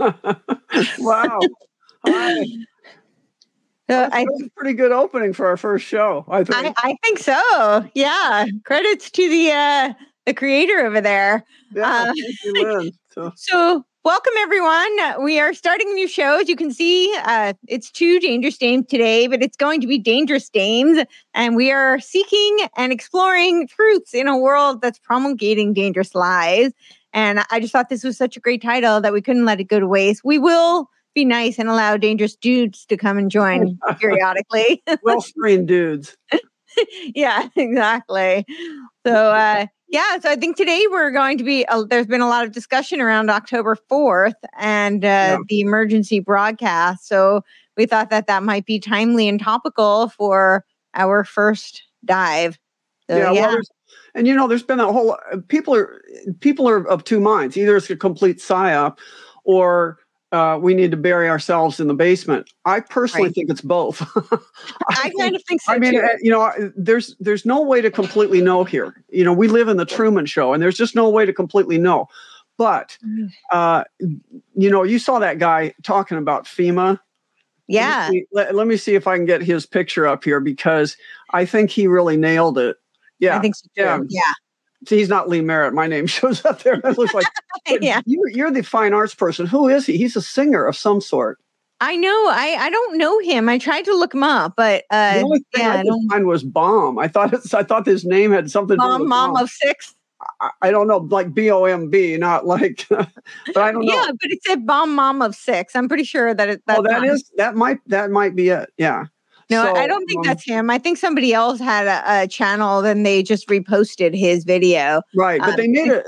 wow. Hi. That I, was a pretty good opening for our first show. I think. I I think so. Yeah. Credits to the uh the creator over there. yeah, uh, you, Lynn. So, So welcome everyone. We are starting a new show. As you can see, uh it's two dangerous dames today, but it's going to be dangerous dames. And we are seeking and exploring truths in a world that's promulgating dangerous lies. And I just thought this was such a great title that we couldn't let it go to waste. We will be nice and allow dangerous dudes to come and join periodically. well screened dudes. yeah, exactly. So, uh, yeah, so I think today we're going to be, uh, there's been a lot of discussion around October 4th and uh, Yeah. the emergency broadcast. So we thought that that might be timely and topical for our first dive. So, yeah, yeah. well, there's, and you know, there's been a whole people are people are of two minds. Either it's a complete psyop, or uh, we need to bury ourselves in the basement. I personally Right. think it's both. I kind of think so I mean, too. uh, you know, there's there's no way to completely know here. You know, we live in the Truman Show, and there's just no way to completely know. But Mm. uh, you know, you saw that guy talking about FEMA. yeah. Let me, see, let, let me see if I can get his picture up here because I think he really nailed it. Yeah, I think so too. yeah. Yeah. See, he's not Lee Merritt. My name shows up there. It looks like Yeah. you, you're the fine arts person. Who is he? He's a singer of some sort. I know. I, I don't know him. I tried to look him up, but The uh, only thing yeah, I could find was Bomb. I thought it's, I thought his name had something. to do Mom, Bomb. of six. I, I don't know, like B O M B, not like. but I don't know. Yeah, but it said bomb mom of six. I'm pretty sure that it, that's oh, that is that might that might be it. Yeah. No, So, I don't think um, that's him. I think somebody else had a, a channel, then they just reposted his video. Right, but Um, they made it.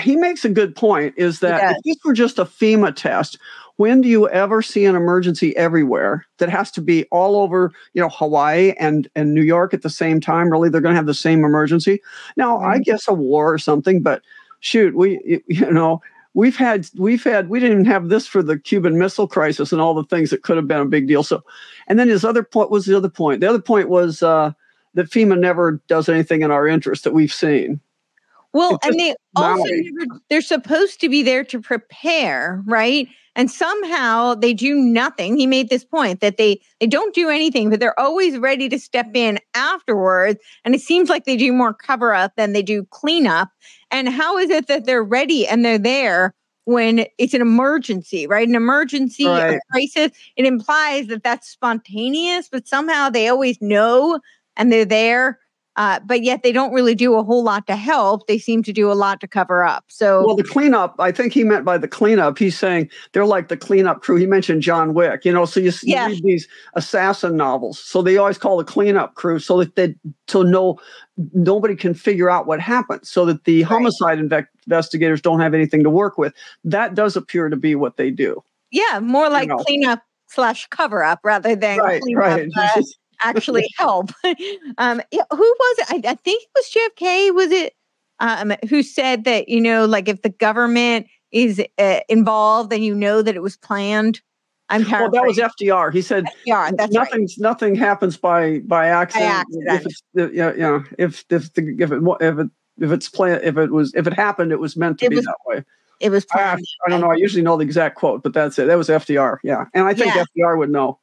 He makes a good point. Is that if this were just a FEMA test, when do you ever see an emergency everywhere that has to be all over, you know, Hawaii and and New York at the same time? Really, they're going to have the same emergency. Now, I Mhm. guess a war or something, but shoot, we you know. We've had, we've had, we didn't even have this for the Cuban Missile Crisis and all the things that could have been a big deal. So, and then his other point was the other point. The other point was uh, that FEMA never does anything in our interest that we've seen. Well, and they also never, they're supposed to be there to prepare, right? And somehow they do nothing. He made this point that they they don't do anything, but they're always ready to step in afterwards. And it seems like they do more cover up than they do cleanup. And how is it that they're ready and they're there when it's an emergency, right? An emergency Right. crisis. It implies that that's spontaneous, but somehow they always know and they're there. Uh, but yet they don't really do a whole lot to help. They seem to do a lot to cover up. So Well, the cleanup, I think he meant by the cleanup, he's saying they're like the cleanup crew. He mentioned John Wick, you know, so you, s- you read these assassin novels. So they always call the cleanup crew so that they, so no, nobody can figure out what happened so that the homicide inve- investigators don't have anything to work with. That does appear to be what they do. yeah, more like know. cleanup slash cover up rather than Right, cleanup, right. uh, actually help. um, who was it? I, I think it was JFK. Was it um, who said that you know, like if the government is uh, involved, then you know that it was planned. I'm well, that was. FDR. He said Yeah, that's right. nothing happens by by accident. accident. If it's yeah, yeah. If if the if it if it if it's planned if it was if it happened, it was meant to It be was that way. It was I, planned. I don't know. I usually know the exact quote, but that's it. That was FDR. Yeah, and I think Yeah. FDR would know.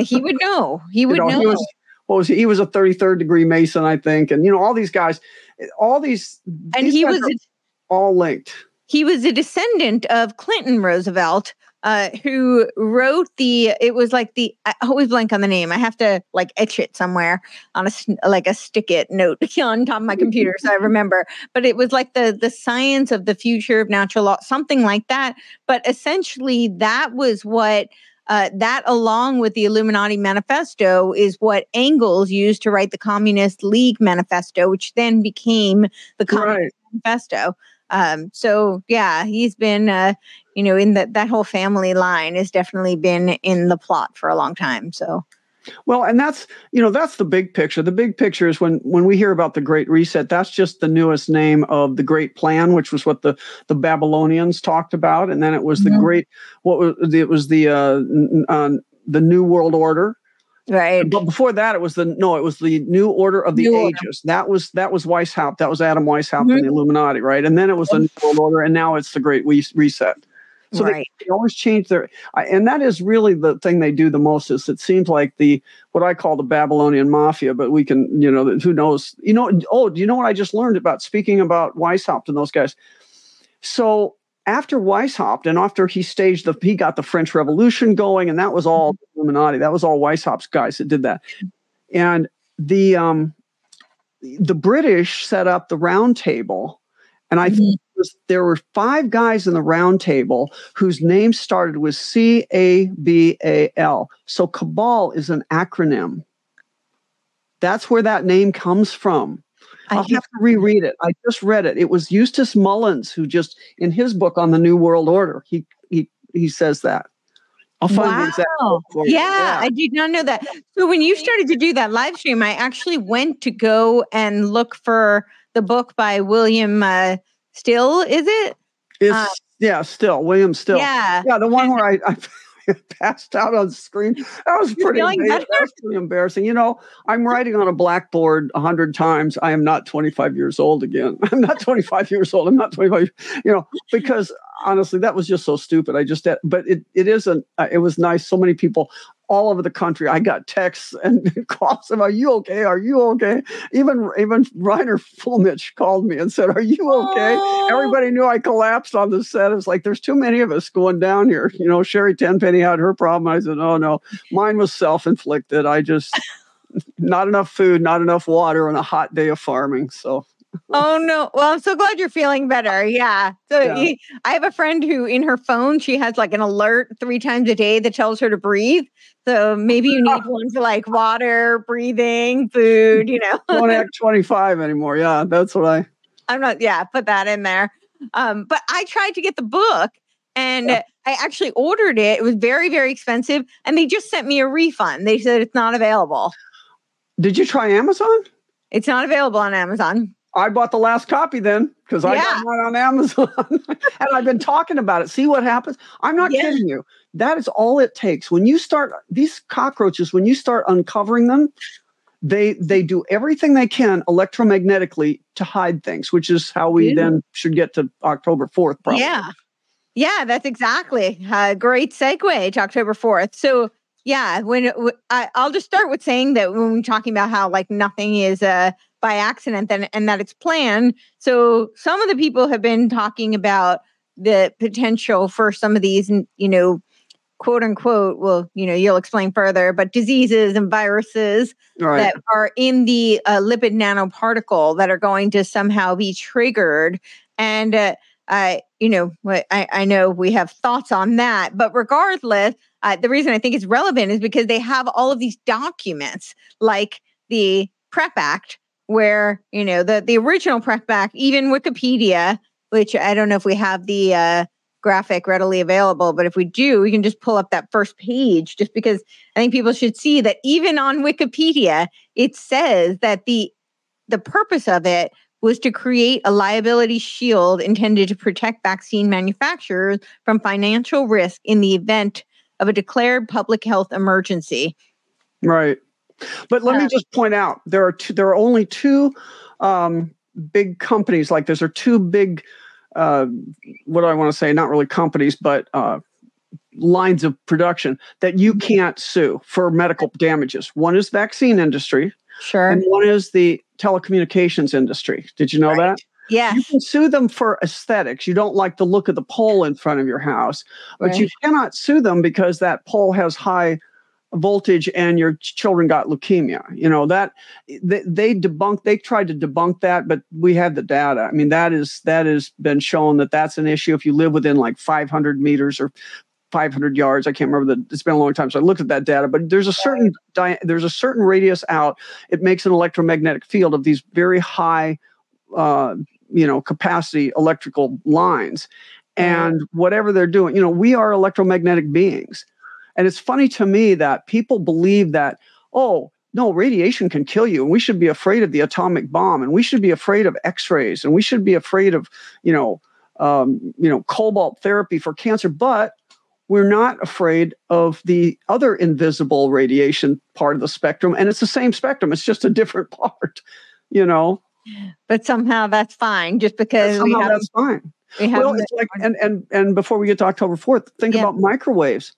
He would know. He would you know, know. he was what was he? He was a 33rd degree Mason, I think, and you know all these guys, all these and these he was all linked. he was a descendant of Clinton Roosevelt, uh, who wrote the. It was like the. I always blank on the name. I have to like etch it somewhere on a like a stick it note on top of my computer so I remember. But it was like the the science of the future of natural law, something like that. But essentially, that was what. Uh, that, along with the Illuminati Manifesto, is what Engels used to write the Communist League Manifesto, which then became the Communist right. Manifesto. Um, so yeah, he's been, uh, you know, in that that whole family line has definitely been in the plot for a long time. So. Well, and that's you know that's the big picture. The big picture is when when we hear about the Great Reset, that's just the newest name of the Great Plan, which was what the the Babylonians talked about, and then it was mm-hmm. the Great what was it was the uh, uh, the New World Order, Right. But before that, it was the no, it was the New Order of the New Ages. Order. That was that was Weishaupt. That was Adam Weishaupt mm-hmm. and the Illuminati, right? And then it was the New World Order, and now it's the Great Reset. So right. they, they, always change their, and that is really the thing they do the most. Is it seems like the what I call the Babylonian mafia, but we can, you know, who knows? You know, oh, do you know what I just learned about speaking about Weishaupt and those guys? So after Weishaupt and after he staged the, he got the French Revolution going, and that was all mm-hmm. Illuminati. That was all Weishaupt's guys that did that. And the um, the British set up the Round Table, and I mm-hmm. Was, there were five guys in the Round Table whose names started with C A B A L. So Cabal is an acronym. That's where that name comes from. I'll have to reread it. I just read it. It was Eustace Mullins who just in his book on the New World Order, he he he says that. I'll find wow. the exact yeah, yeah, I did not know that. So when you started to do that live stream, I actually went to go and look for the book by William uh, Still. Is it? It's uh, yeah, Still William Still. Yeah, yeah, the one where I, I passed out on screen. That was pretty, that was pretty embarrassing. You know, I'm writing on a blackboard a hundred times. I am not 25 years old again. I'm not 25 years old. I'm not 25. You know, because honestly, that was just so stupid. I just, but it it isn't. Uh, it was nice. So many people all over the country. I got texts and calls about, "Are you okay? Are you okay?" Even even Reiner Fuellmich called me and said, "Are you okay?" Aww. Everybody knew I collapsed on the set. It was like, "There's too many of us going down here." You know, Sherry Tenpenny had her problem. I said, "Oh no, mine was self inflicted. I just." not enough food, not enough water on a hot day of farming. So oh no. Well, I'm so glad you're feeling better. Yeah. So yeah. He, I have a friend who in her phone she has like an alert 3 times a day that tells her to breathe. So maybe you need one for like water, breathing, food, you know. Don't act 25 anymore. Yeah, that's what I I'm not yeah, put that in there. Um but I tried to get the book and yeah. I actually ordered it. It was very very expensive and they just sent me a refund. They said it's not available. Did you try Amazon? It's not available on Amazon. I bought the last copy then because I yeah. got mine on Amazon and I've been talking about it. See what happens? I'm not yeah. kidding you. That is all it takes. When you start these cockroaches, when you start uncovering them, they they do everything they can electromagnetically to hide things, which is how we yeah. then should get to October 4th, probably. Yeah. Yeah, that's exactly a great segue to October 4th. So yeah, when I, I'll just start with saying that when we're talking about how like nothing is uh by accident and, and that it's planned. So some of the people have been talking about the potential for some of these, you know, quote unquote, well, you know, you'll explain further, but diseases and viruses right. that are in the uh, lipid nanoparticle that are going to somehow be triggered. And uh, I, you know, I, I know we have thoughts on that, but regardless, uh, the reason I think it's relevant is because they have all of these documents like the PrEP Act where you know the the original PrEP Act, even Wikipedia, which I don't know if we have the uh, graphic readily available, but if we do, we can just pull up that first page, just because I think people should see that even on Wikipedia, it says that the the purpose of it was to create a liability shield intended to protect vaccine manufacturers from financial risk in the event of a declared public health emergency. Right. But let uh, me just point out there are two, there are only two um, big companies like this, or two big uh, what do I want to say? Not really companies, but uh, lines of production that you can't sue for medical damages. One is vaccine industry, sure, and one is the telecommunications industry. Did you know right. that? Yeah. You can sue them for aesthetics. You don't like the look of the pole in front of your house, but Right. you cannot sue them because that pole has high voltage and your children got leukemia. You know that they, they debunked. They tried to debunk that, but we had the data. I mean, that is that has been shown that that's an issue if you live within like 500 meters or 500 yards. I can't remember the. It's been a long time, so I looked at that data. But there's a certain di- there's a certain radius out. It makes an electromagnetic field of these very high, uh, you know, capacity electrical lines, and whatever they're doing, you know, we are electromagnetic beings, and it's funny to me that people believe that oh. No, radiation can kill you, and we should be afraid of the atomic bomb, and we should be afraid of X-rays, and we should be afraid of, you know, um, you know, cobalt therapy for cancer. But we're not afraid of the other invisible radiation part of the spectrum and it's the same spectrum it's just a different part you know But somehow that's fine just because we somehow have, that's fine we have well it's like and and and before we get to october 4th think Yeah. about microwaves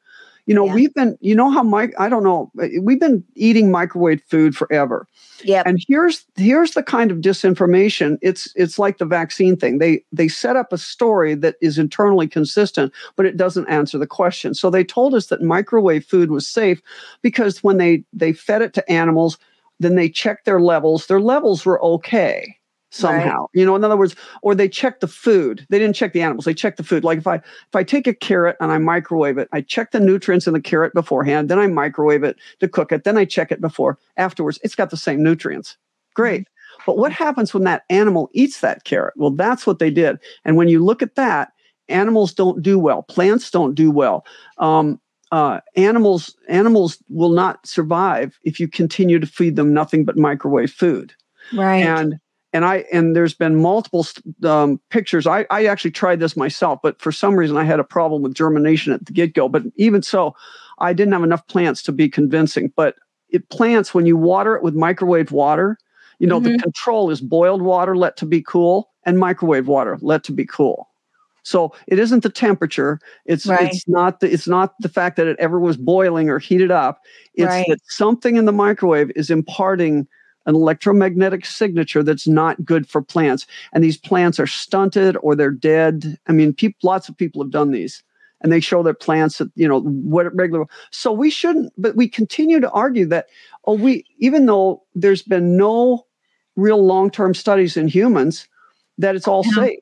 you know Yeah. we've been you know how mike i don't know we've been eating microwave food forever. Yeah. and here's here's the kind of disinformation. It's it's like the vaccine thing. They they set up a story that is internally consistent but it doesn't answer the question. So they told us that microwave food was safe because when they they fed it to animals then they checked their levels. Their levels were okay somehow you know in other words or they checked the food. They didn't check the animals they checked the food. Like if i if i take a carrot and i microwave it i check the nutrients in the carrot beforehand then i microwave it to cook it then i check it before afterwards it's got the same nutrients. Great. But what happens when that animal eats that carrot? Well that's what they did. And when you look at that animals don't do well. Plants don't do well. Um, uh, animals animals will not survive if you continue to feed them nothing but microwave food. Right. and and I and there's been multiple um, pictures. I I actually tried this myself, but for some reason I had a problem with germination at the get go. But even so, I didn't have enough plants to be convincing. But it plants when you water it with microwave water. You know the Mhm. control is boiled water let to be cool and microwave water let to be cool. So it isn't the temperature. It's Right. it's not the it's not the fact that it ever was boiling or heated up. It's Right. that something in the microwave is imparting an electromagnetic signature that's not good for plants. And these plants are stunted or they're dead. I mean, peop lots of people have done these and they show their plants at, you know, what regular. So we shouldn't, but we continue to argue that, oh, we, even though there's been no real long term studies in humans, that it's all safe.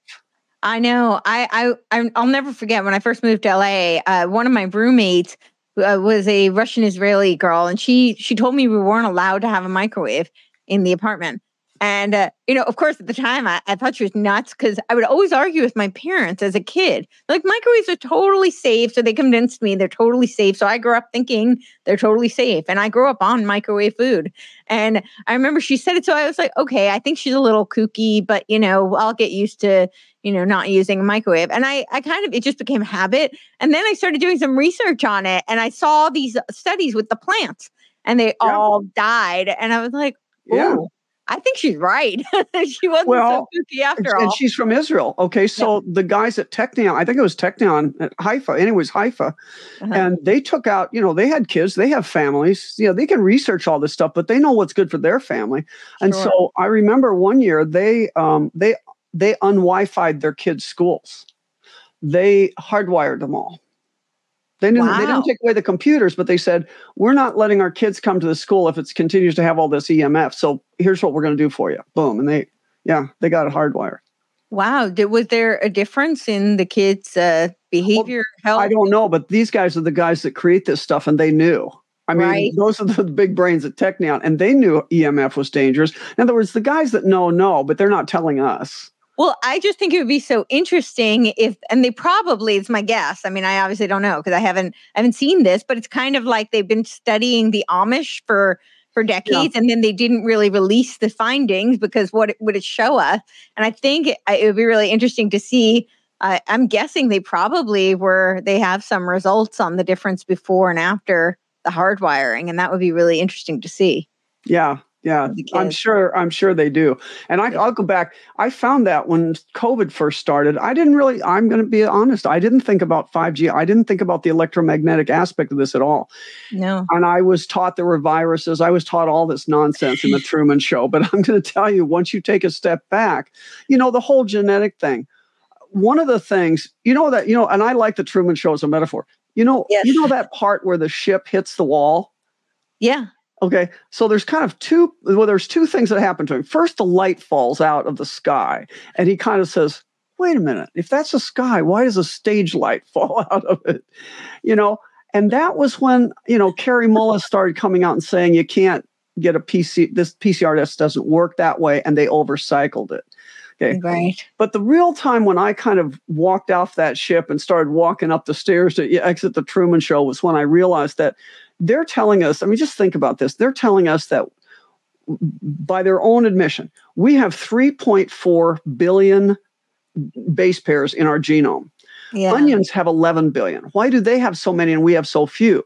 I know. I, I I- I'll never forget when I first moved to LA. Uh, one of my roommates uh, was a Russian Israeli girl, and she she told me we weren't allowed to have a microwave in the apartment. And uh, you know, of course, at the time, I, I thought she was nuts because I would always argue with my parents as a kid. Like microwaves are totally safe, so they convinced me they're totally safe. So I grew up thinking they're totally safe, and I grew up on microwave food. And I remember she said it, so I was like, okay, I think she's a little kooky, but you know, I'll get used to you know not using a microwave. And I, I kind of it just became habit. And then I started doing some research on it, and I saw these studies with the plants, and they Yeah. all died. And I was like, Yeah. "Ooh, I think she's right. she wasn't Well, so kooky after all. and she's from Israel. Okay, so the guys at Technion, I think it was Technion at Haifa. Anyways, Haifa, Uh-huh. and they took out. You know, they had kids, they have families. You know, they can research all this stuff, but they know what's good for their family. And Sure. so I remember one year they um, they they un-Wi-Fi'd their kids' schools. They hardwired them all. They didn't, they didn't take away the computers, but they said, we're not letting our kids come to the school if it continues to have all this EMF. So here's what we're going to do for you. Boom. And they, yeah, they got it hardwired. wow. Did, was there a difference in the kids' uh, behavior, health? I don't know, but these guys are the guys that create this stuff and they knew. I mean, Right. those are the big brains at Technion, and they knew EMF was dangerous. In other words, the guys that know, know, but they're not telling us. Well, I just think it would be so interesting if, and they probably, it's my guess. I mean, I obviously don't know because I haven't, I haven't seen this, but it's kind of like they've been studying the Amish for for decades, and then they didn't really release the findings because what would it show us? And I think it, it would be really interesting to see. Uh, I'm guessing they probably were. They have some results on the difference before and after the hardwiring, and that would be really interesting to see. Yeah. Yeah, I'm sure. I'm sure they do. And I, will go back. I found that when COVID first started, I didn't really. I'm going to be honest. I didn't think about 5G. I didn't think about the electromagnetic aspect of this at all. No. And I was taught there were viruses. I was taught all this nonsense in the Truman Show. But I'm going to tell you, once you take a step back, you know the whole genetic thing. One of the things, you know that you know, and I like the Truman Show as a metaphor. You know, yes. you know that part where the ship hits the wall. Yeah. Okay, so there's kind of two. Well, there's two things that happen to him. First, the light falls out of the sky, and he kind of says, "Wait a minute! If that's a sky, why does a stage light fall out of it?" You know, and that was when you know Kary Mullis started coming out and saying you can't get a PC. This PCR test doesn't work that way, and they overcycled it. Okay. Right. But the real time when I kind of walked off that ship and started walking up the stairs to exit the Truman Show was when I realized that they're telling us, I mean, just think about this. They're telling us that by their own admission, we have 3.4 billion base pairs in our genome. Yeah. Onions have 11 billion. Why do they have so many and we have so few?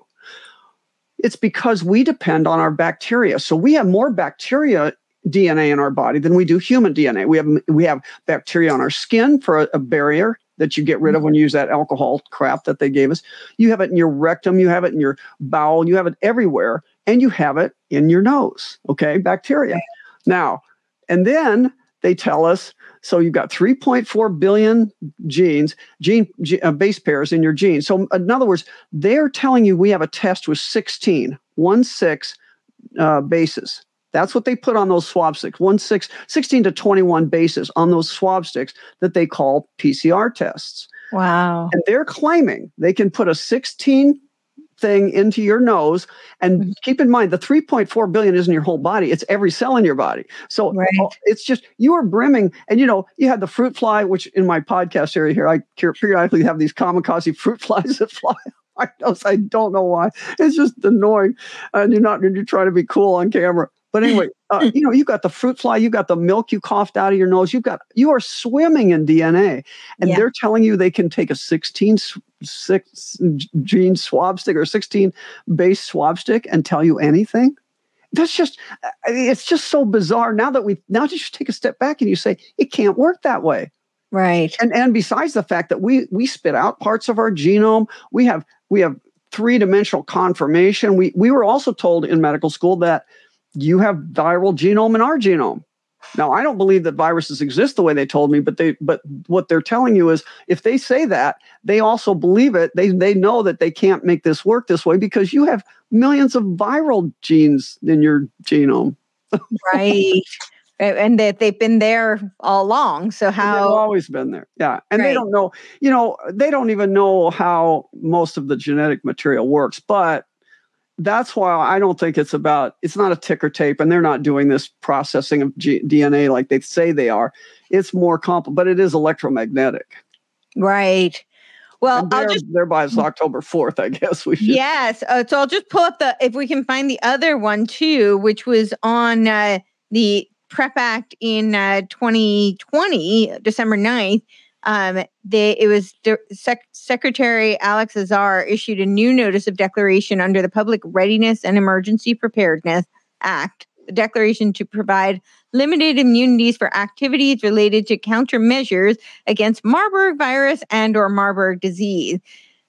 It's because we depend on our bacteria. So we have more bacteria DNA in our body than we do human DNA. We have we have bacteria on our skin for a, a barrier that you get rid of when you use that alcohol crap that they gave us. You have it in your rectum, you have it in your bowel, you have it everywhere, and you have it in your nose. Okay, bacteria. Now, and then they tell us so you've got 3.4 billion genes, gene, uh, base pairs in your genes. So in other words, they're telling you we have a test with 16, one six uh, bases. That's what they put on those swab sticks, one six, 16 to 21 bases on those swab sticks that they call PCR tests. Wow. And they're claiming they can put a 16 thing into your nose and mm-hmm. keep in mind the 3.4 billion isn't your whole body it's every cell in your body so right. it's just you are brimming and you know you had the fruit fly which in my podcast area here i periodically have these kamikaze fruit flies that fly I I don't know why. It's just annoying, and you're not. You're trying to be cool on camera. But anyway, uh, you know, you got the fruit fly, you got the milk you coughed out of your nose, you've got you are swimming in DNA, and yeah. they're telling you they can take a 16 six gene swab stick or 16 base swab stick and tell you anything. That's just uh, it's just so bizarre. Now that we now just take a step back and you say it can't work that way. Right. And and besides the fact that we we spit out parts of our genome, we have we have three-dimensional conformation. We we were also told in medical school that you have viral genome in our genome. Now, I don't believe that viruses exist the way they told me, but they but what they're telling you is if they say that, they also believe it. They they know that they can't make this work this way because you have millions of viral genes in your genome. right. And that they've been there all along. So how they've always been there. Yeah. And right. they don't know, you know, they don't even know how most of the genetic material works, but that's why I don't think it's about it's not a ticker tape and they're not doing this processing of G- DNA like they say they are. It's more complicated, but it is electromagnetic. Right. Well, I'll just thereby it's October 4th, I guess we should. Yes. Uh, so I'll just pull up the if we can find the other one too, which was on uh, the PrEP Act in uh, 2020, December 9th um, they, it was Sec- Secretary Alex Azar issued a new notice of declaration under the Public Readiness and Emergency Preparedness Act. The declaration to provide limited immunities for activities related to countermeasures against Marburg virus and or Marburg disease.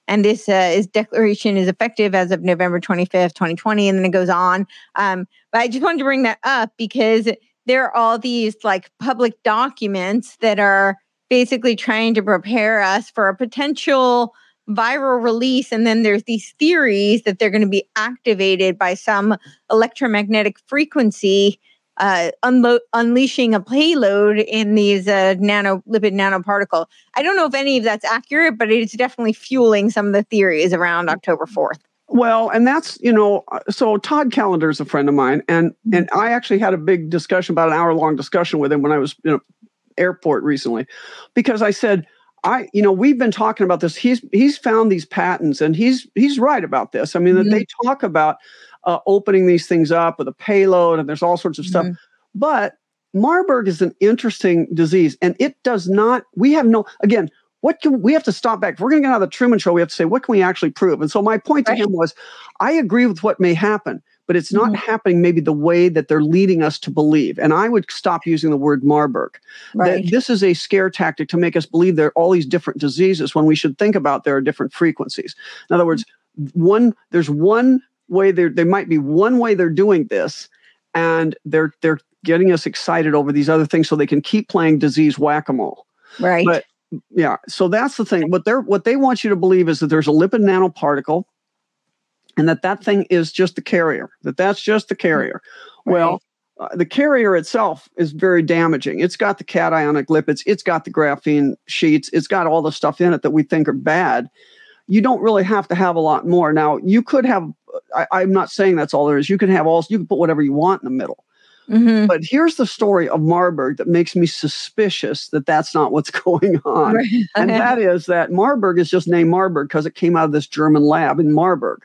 And this uh, is declaration is effective as of November 25th, 2020. And then it goes on. Um, but I just wanted to bring that up because there are all these like public documents that are basically trying to prepare us for a potential viral release. And then there's these theories that they're going to be activated by some electromagnetic frequency, uh, unlo- unleashing a payload in these uh, nano lipid nanoparticle. I don't know if any of that's accurate, but it's definitely fueling some of the theories around October 4th. Well, and that's you know, uh, so Todd Callender is a friend of mine, and and I actually had a big discussion about an hour long discussion with him when I was you know airport recently because I said, I, you know, we've been talking about this. He's he's found these patents, and he's he's right about this. I mean, mm-hmm. that they talk about uh, opening these things up with a payload, and there's all sorts of mm-hmm. stuff. But Marburg is an interesting disease, and it does not. We have no again. What can we have to stop back? If we're going to get out of the Truman Show, we have to say what can we actually prove. And so my point right. to him was, I agree with what may happen, but it's not Mhm. happening maybe the way that they're leading us to believe. And I would stop using the word Marburg. Right. That this is a scare tactic to make us believe there are all these different diseases when we should think about there are different frequencies. In other words, one there's one way there there might be one way they're doing this, and they're they're getting us excited over these other things so they can keep playing disease whack-a-mole. right. but- Yeah, so that's the thing. What they're what they want you to believe is that there's a lipid nanoparticle, and that that thing is just the carrier. That that's just the carrier. Well, uh, the carrier itself is very damaging. It's got the cationic lipids, it's got the graphene sheets, it's got all the stuff in it that we think are bad. You don't really have to have a lot more. Now, you could have. I, I'm not saying that's all there is. You can have all. You can put whatever you want in the middle. Mhm. But here's the story of Marburg that makes me suspicious that that's not what's going on. Right. And that is that Marburg is just named Marburg because it came out of this German lab in Marburg.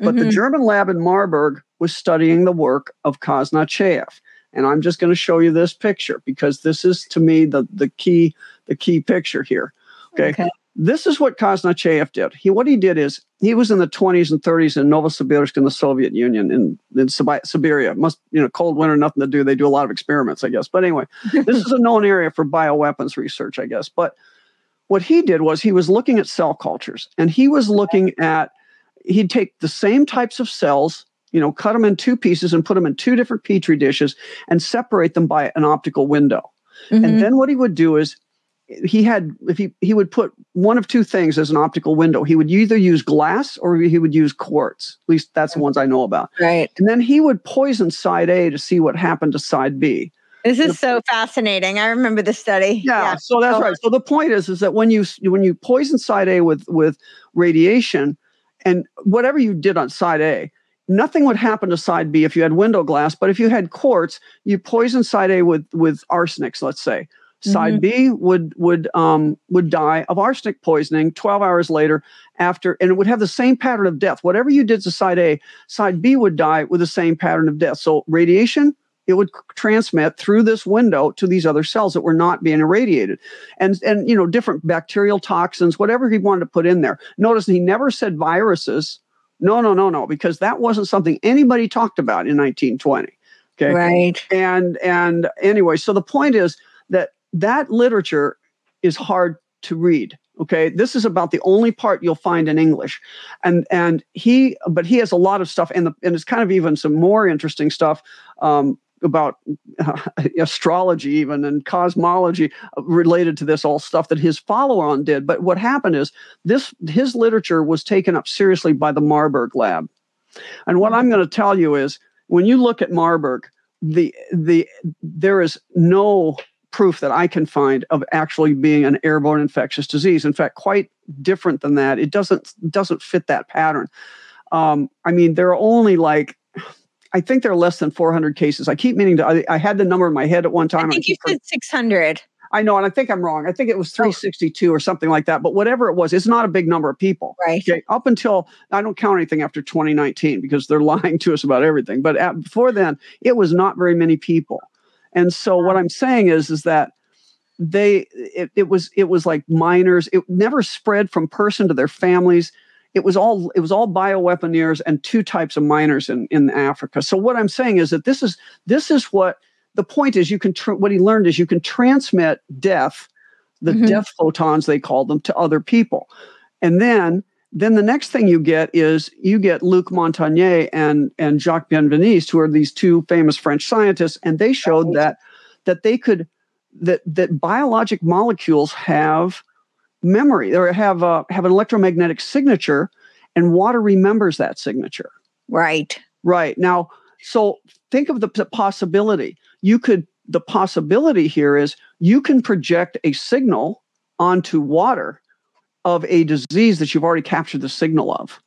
But the Mhm. German lab in Marburg was studying the work of Kaznacheev. And I'm just going to show you this picture because this is to me the, the key the key picture here. Okay. Okay. This is what Kaznacheev did. He what he did is he was in the 20s and 30s in Novosibirsk in the Soviet Union in, in Siberia. Must you know cold winter, nothing to do. They do a lot of experiments, I guess. But anyway, this is a known area for bioweapons research, I guess. But what he did was he was looking at cell cultures and he was looking at he'd take the same types of cells you know cut them in two pieces and put them in two different petri dishes and separate them by an optical window Mhm. and then what he would do is he had if he he would put one of two things as an optical window he would either use glass or he would use quartz at least that's the ones i know about right. and then he would poison side a to see what happened to side b This is so fascinating. I remember the study. yeah, so that's So- right. So the point is, is that when you when you poison side A with with radiation, and whatever you did on side A, nothing would happen to side B if you had window glass. But if you had quartz, you poison side A with with arsenic. Let's say side B would would um would die of arsenic poisoning 12 hours later after, and it would have the same pattern of death. Whatever you did to side A, side B would die with the same pattern of death. So radiation it would transmit through this window to these other cells that were not being irradiated. And and you know different bacterial toxins whatever he wanted to put in there. Notice he never said viruses. No no no no because that wasn't something anybody talked about in 1920 okay? Right. and and anyway so the point is that that literature is hard to read okay? This is about the only part you'll find in english. And and he but he has a lot of stuff and the and it's kind of even some more interesting stuff um about uh, astrology even and cosmology uh, related to this all stuff that his follow-on did but what happened is this his literature was taken up seriously by the marburg lab and what i'm going to tell you is when you look at marburg the the there is no proof that I can find of actually being an airborne infectious disease. In fact, quite different than that. It doesn't doesn't fit that pattern. Um, I mean, there are only like I think there are less than 400 cases. I keep meaning to. I, I had the number in my head at one time. I think you said 600. I know, and I think I'm wrong. I think it was 362 or something like that. But whatever it was, it's not a big number of people. Right. Okay, up until I don't count anything after 2019 because they're lying to us about everything. But at, before then, it was not very many people. And so what I'm saying is, is that they it, it was it was like miners. It never spread from person to their families. It was all it was all bioweaponeers and two types of miners in in Africa. So what I'm saying is that this is this is what the point is. You can tr- what he learned is you can transmit death, the Mhm. death photons they call them, to other people, and then then the next thing you get is you get Luc Montagnier and and Jacques Benveniste, who are these two famous French scientists, and they showed that that they could that that biologic molecules have memory or have a, have an electromagnetic signature, and water remembers that signature. Right. Right now, so think of the possibility. You could the possibility here is you can project a signal onto water of a disease that you've already captured the signal of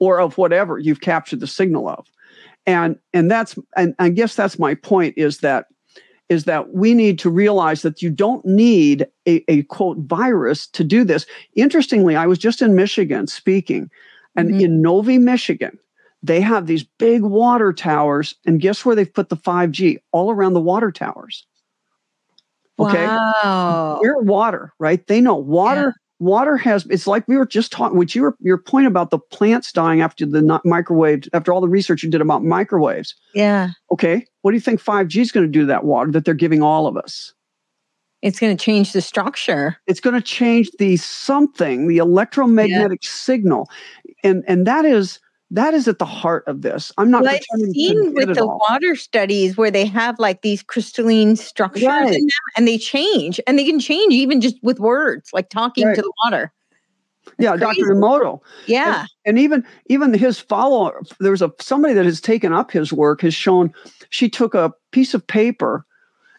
or of whatever you've captured the signal of and and that's and i guess that's my point is that is that we need to realize that you don't need a, a quote virus to do this interestingly i was just in michigan speaking and Mhm. in novi michigan they have these big water towers and guess where they've put the 5g all around the water towers okay Wow. we're water, right? They know water. Water has it's like we were just talking which your your point about the plants dying after the microwave after all the research you did about microwaves Yeah. okay what do you think 5g is going to do to that water that they're giving all of us It's going to change the structure. it's going to change the something the electromagnetic signal and and that is that is at the heart of this i'm not Well, I've seen with the all. water studies where they have like these crystalline structures Right. in them and they change and they can change even just with words, like talking Right. to the water. yeah crazy. dr emoto Yeah. and even even his follower there's a somebody that has taken up his work has shown she took a piece of paper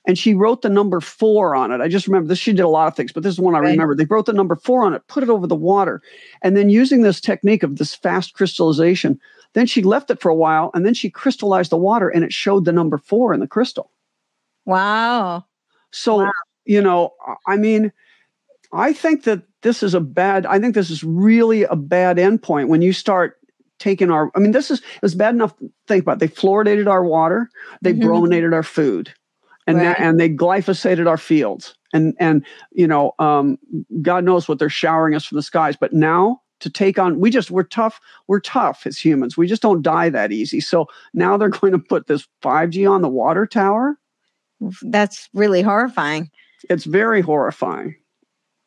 and she wrote the number four on it i just remember this she did a lot of things but this is one i Right. remember they wrote the number four on it put it over the water and then using this technique of this fast crystallization then she left it for a while and then she crystallized the water and it showed the number four in the crystal Wow. so, Wow. you know, I mean, I think that this is a bad, I think this is really a bad endpoint when you start taking our, I mean, this is, it's bad enough to think about. They fluoridated our water, they Mhm. brominated our food, and, Right. that, and they glyphosated our fields. And, and, you know, um, God knows what they're showering us from the skies. But now to take on, we just, we're tough. We're tough as humans. We just don't die that easy. So now they're going to put this 5G on the water tower. That's really horrifying. It's very horrifying.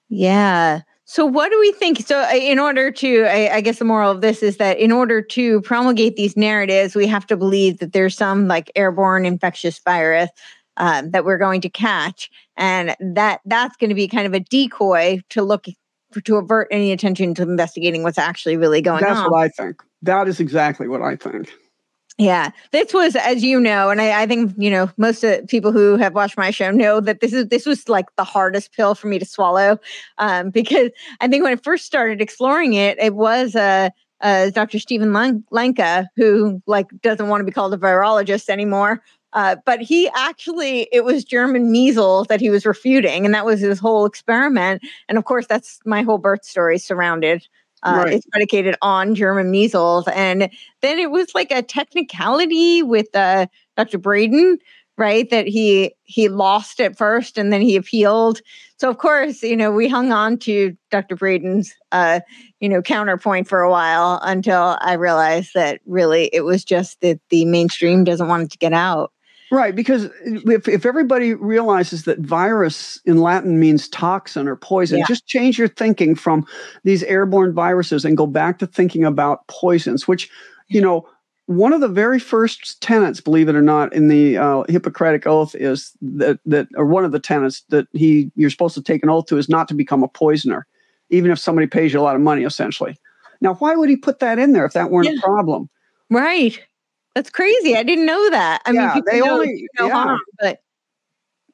Yeah. So, what do we think? So, uh, in order to, I, I guess the moral of this is that in order to promulgate these narratives, we have to believe that there's some like airborne infectious virus um, that we're going to catch, and that that's going to be kind of a decoy to look for, to avert any attention to investigating what's actually really going That's on. That's what I think. That is exactly what I think. Yeah, this was, as you know, and I, I think you know most of the people who have watched my show know that this is this was like the hardest pill for me to swallow, um, because I think when I first started exploring it, it was uh, uh, Dr. Stephen Lan- Lanka who like doesn't want to be called a virologist anymore, uh, but he actually it was German measles that he was refuting, and that was his whole experiment. And of course, that's my whole birth story surrounded. Uh, Right. It's predicated on German measles, and then it was like a technicality with uh, Dr. Braden, right? That he he lost at first, and then he appealed. So of course, you know, we hung on to Dr. Braden's, uh, you know, counterpoint for a while until I realized that really it was just that the mainstream doesn't want it to get out. Right, because if, if everybody realizes that virus in Latin means toxin or poison, Yeah. just change your thinking from these airborne viruses and go back to thinking about poisons, which, you know, one of the very first tenets, believe it or not, in the uh, Hippocratic Oath is that that, or one of the tenets that he you're supposed to take an oath to is not to become a poisoner, even if somebody pays you a lot of money, essentially. Now, why would he put that in there if that weren't Yeah. a problem? Right. That's crazy. I didn't know that. I Yeah, mean, people they know only- do no yeah. harm, but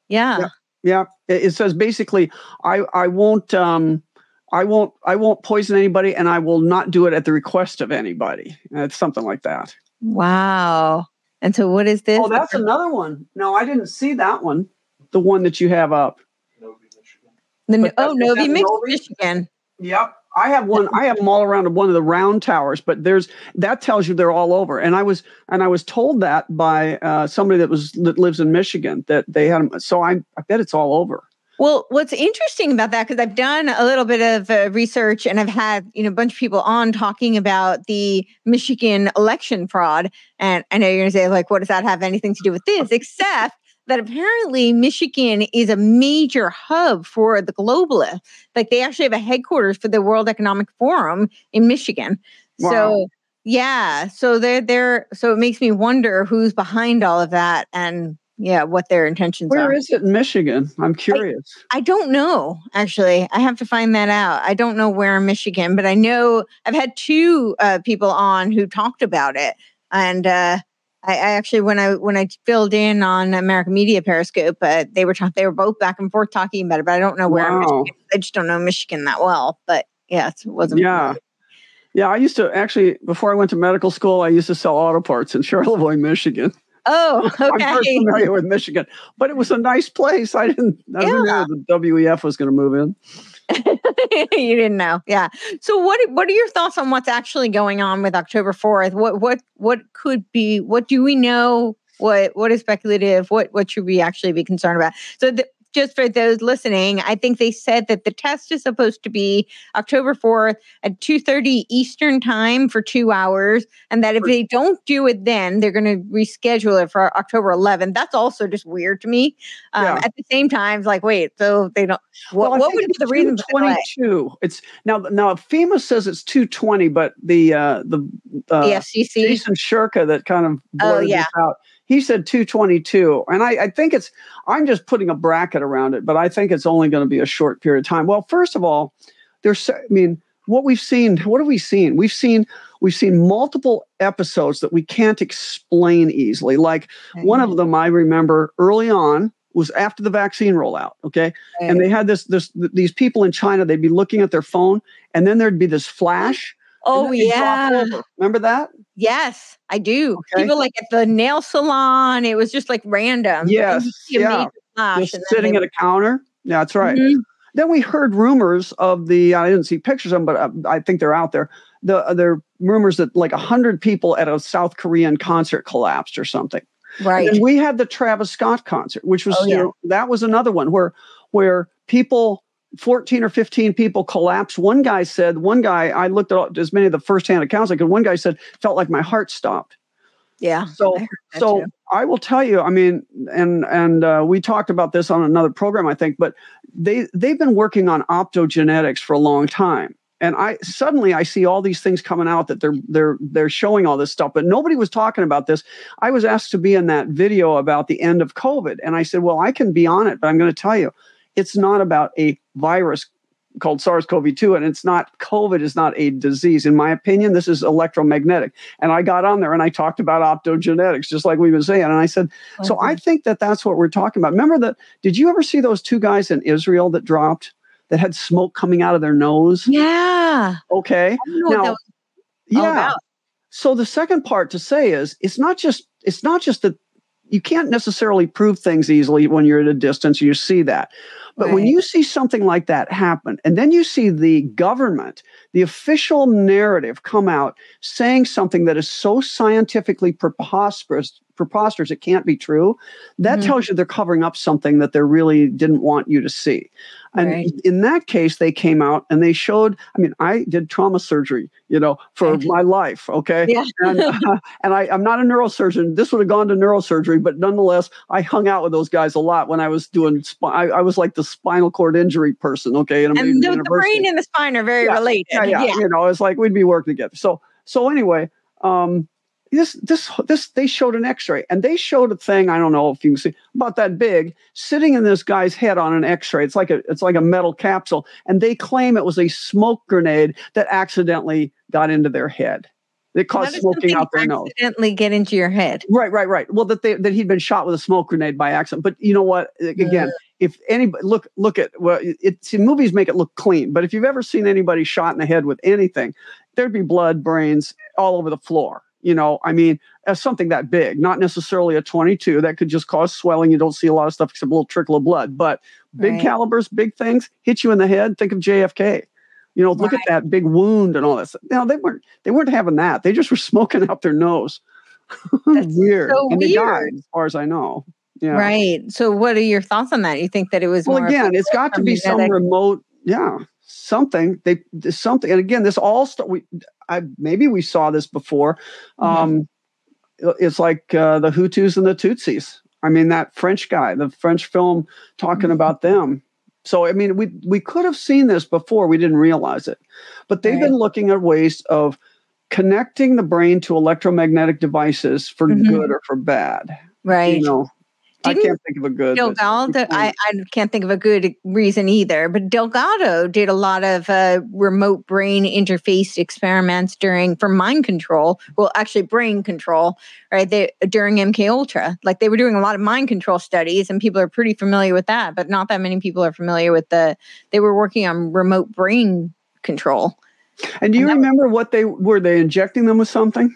yeah. Yeah. Yeah, it, it says basically, I I won't um I won't I won't poison anybody, and I will not do it at the request of anybody. It's something like that. Wow. And so, what is this? Oh, that's another one. No, I didn't see that one. The one that you have up. The, but oh, that- is Novi that Novi? Michigan. Yep. I have one. I have them all around one of the round towers, but there's that tells you they're all over. And I was and I was told that by uh, somebody that was that lives in Michigan that they had them. So I I bet it's all over. Well, what's interesting about that, because I've done a little bit of uh, research and I've had you know a bunch of people on talking about the Michigan election fraud, and I know you're going to say like, what does that have anything to do with this? Except that apparently Michigan is a major hub for the globalists. Like they actually have a headquarters for the World Economic Forum in Michigan. Wow. So yeah, so they're there. So it makes me wonder who's behind all of that and yeah, what their intentions are. Where is it in Michigan? I'm curious. I don't know, actually. I have to find that out. I don't know where in Michigan, but I know I've had two uh, people on who talked about it. And uh, I, I actually, when I when I filled in on American Media Periscope, uh, they were they were both back and forth talking about it. But I don't know where. Wow. Michigan. I just don't know Michigan that well. But yeah, it wasn't. Yeah. Yeah, I used to actually before I went to medical school, I used to sell auto parts in Charlevoix, Michigan. Oh, I'm very familiar with Michigan, but it was a nice place. I didn't. I didn't know the WEF was going to move in. you didn't know, yeah. So, what what are your thoughts on what's actually going on with October fourth? What what what could be? What do we know? What what is speculative? What what should we actually be concerned about? So, the, just for those listening, I think they said that the test is supposed to be October 4th at 2:30 Eastern time for 2 hours and that if they don't do it then, they're going to reschedule it for October 11th. That's also just weird to me. Um, Yeah. at the same time, it's like wait, so they don't what, Well, what would be the reason for the delay? 222. It's now now FEMA says it's 220, but the uh the uh, the FCC? Jason Shurka that kind of Oh, blurted yeah. this out. He said 222. And I, I think it's, I'm just putting a bracket around it, but I think it's only going to be a short period of time. Well, first of all, there's, I mean, what we've seen, what have we seen? We've seen, we've seen multiple episodes that we can't explain easily. Like one of them I remember early on was after the vaccine rollout. Okay. And they had this, this, these people in China, they'd be looking at their phone and then there'd be this flash. Oh then they'd drop yeah. Remember that? Yes, I do. Okay. People like at the nail salon, it was just like random. Yes, you see a yeah. Just sitting at a counter. Yeah, that's right. Mhm. Then we heard rumors of the. I didn't see pictures of them, but uh, I think they're out there. The uh, there are rumors that like a hundred people at a South Korean concert collapsed or something. Right. And we had the Travis Scott concert, which was Oh, you know, that was another one where where people. 14 or 15 people collapsed. One guy said, one guy, I looked at as many of the firsthand accounts I could. One guy said, felt like my heart stopped. yeah. So I so too. I will tell you, I mean, and and uh, we talked about this on another program, I think, but they they've been working on optogenetics for a long time. And I suddenly I see all these things coming out that they're they're they're showing all this stuff, but nobody was talking about this. I was asked to be in that video about the end of COVID, and I said, "Well, I can be on it, but I'm going to tell you, it's not about a virus called SARS-CoV-2, and it's not COVID is not a disease. In my opinion, this is electromagnetic." And I got on there and I talked about optogenetics, just like we've been saying. And I said, so I think that that's what we're talking about. Remember that? Did you ever see those two guys in Israel that dropped that had smoke coming out of their nose? yeah. Okay. I don't know what Now, that was all Yeah. about. So the second part to say is it's not just it's not just that you can't necessarily prove things easily when you're at a distance. You see that. But when you see something like that happen, and then you see the government, the official narrative come out saying something that is so scientifically preposterous, preposterous it can't be true, that Mhm. tells you they're covering up something that they really didn't want you to see. And Right. in that case, they came out and they showed. I mean, I did trauma surgery, you know, for my life. Okay. Yeah. and uh, and I, I'm not a neurosurgeon. This would have gone to neurosurgery, but nonetheless, I hung out with those guys a lot when I was doing. Sp- I, I was like the spinal cord injury person. Okay, in a major and the, the brain and the spine are very Yeah, related. yeah, yeah, You know, it's like we'd be working together. So so anyway, um, this this this they showed an X-ray and they showed a thing. I don't know if you can see about that big sitting in this guy's head on an X-ray. It's like a it's like a metal capsule, and they claim it was a smoke grenade that accidentally got into their head. It caused smoking out their nose. accidentally get into your head? Right, right, right. Well, that they that he'd been shot with a smoke grenade by accident. But you know what? Again, if anybody look look at well, it, it see, movies make it look clean. But if you've ever seen anybody shot in the head with anything, there'd be blood, brains all over the floor. You know, I mean, as something that big, not necessarily a 22 that could just cause swelling. You don't see a lot of stuff except a little trickle of blood. But big Right. calibers, big things hit you in the head. Think of JFK. You know, look at that big wound and all that. Stuff. No, they weren't. They weren't having that. They just were smoking out their nose. That's weird. so and they died, weird. as far as I know. Yeah. Right. So, what are your thoughts on that? You think that it was Well, again, it's got to be some remote. Yeah, something. They something. And again, this all st- we. I maybe we saw this before. Mhm. Um, it- it's like uh, the Hutus and the Tutsis. I mean, that French guy, the French film talking Mhm. about them. So I mean, we we could have seen this before. We didn't realize it, but they've Right. been looking at ways of connecting the brain to electromagnetic devices for Mhm. good or for bad. right. You know, I can't think of a good. Delgado, I, I can't think of a good reason either, but Delgado did a lot of uh, remote brain interface experiments during for mind control. Well, actually, brain control, right? They during MK Ultra, like they were doing a lot of mind control studies, and people are pretty familiar with that, but not that many people are familiar with the. They were working on remote brain control. And do you And that was- remember what they were they injecting them with something?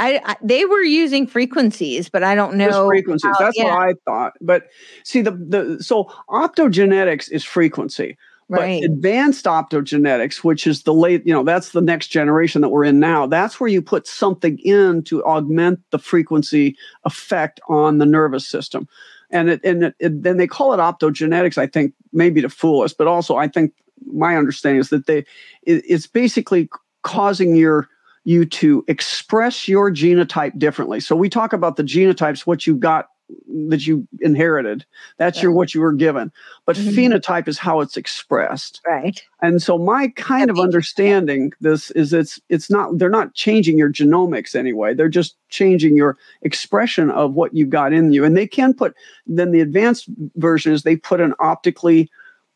I, I they were using frequencies, but I don't know frequencies. how- That's yeah, what I thought. But see the the so optogenetics is frequency. right. But advanced optogenetics, which is the late, you know, that's the next generation that we're in now. That's where you put something in to augment the frequency effect on the nervous system. and it, and then they call it optogenetics. I think maybe to fool us, but also I think my understanding is that they it, it's basically causing your you to express your genotype differently. So we talk about the genotypes, what you got that you inherited. That's right. your what you were given. But mm-hmm. phenotype is how it's expressed. Right. And so my kind of understanding this is it's it's not they're not changing your genomics anyway. They're just changing your expression of what you got in you. And they can put then the advanced version is they put an optically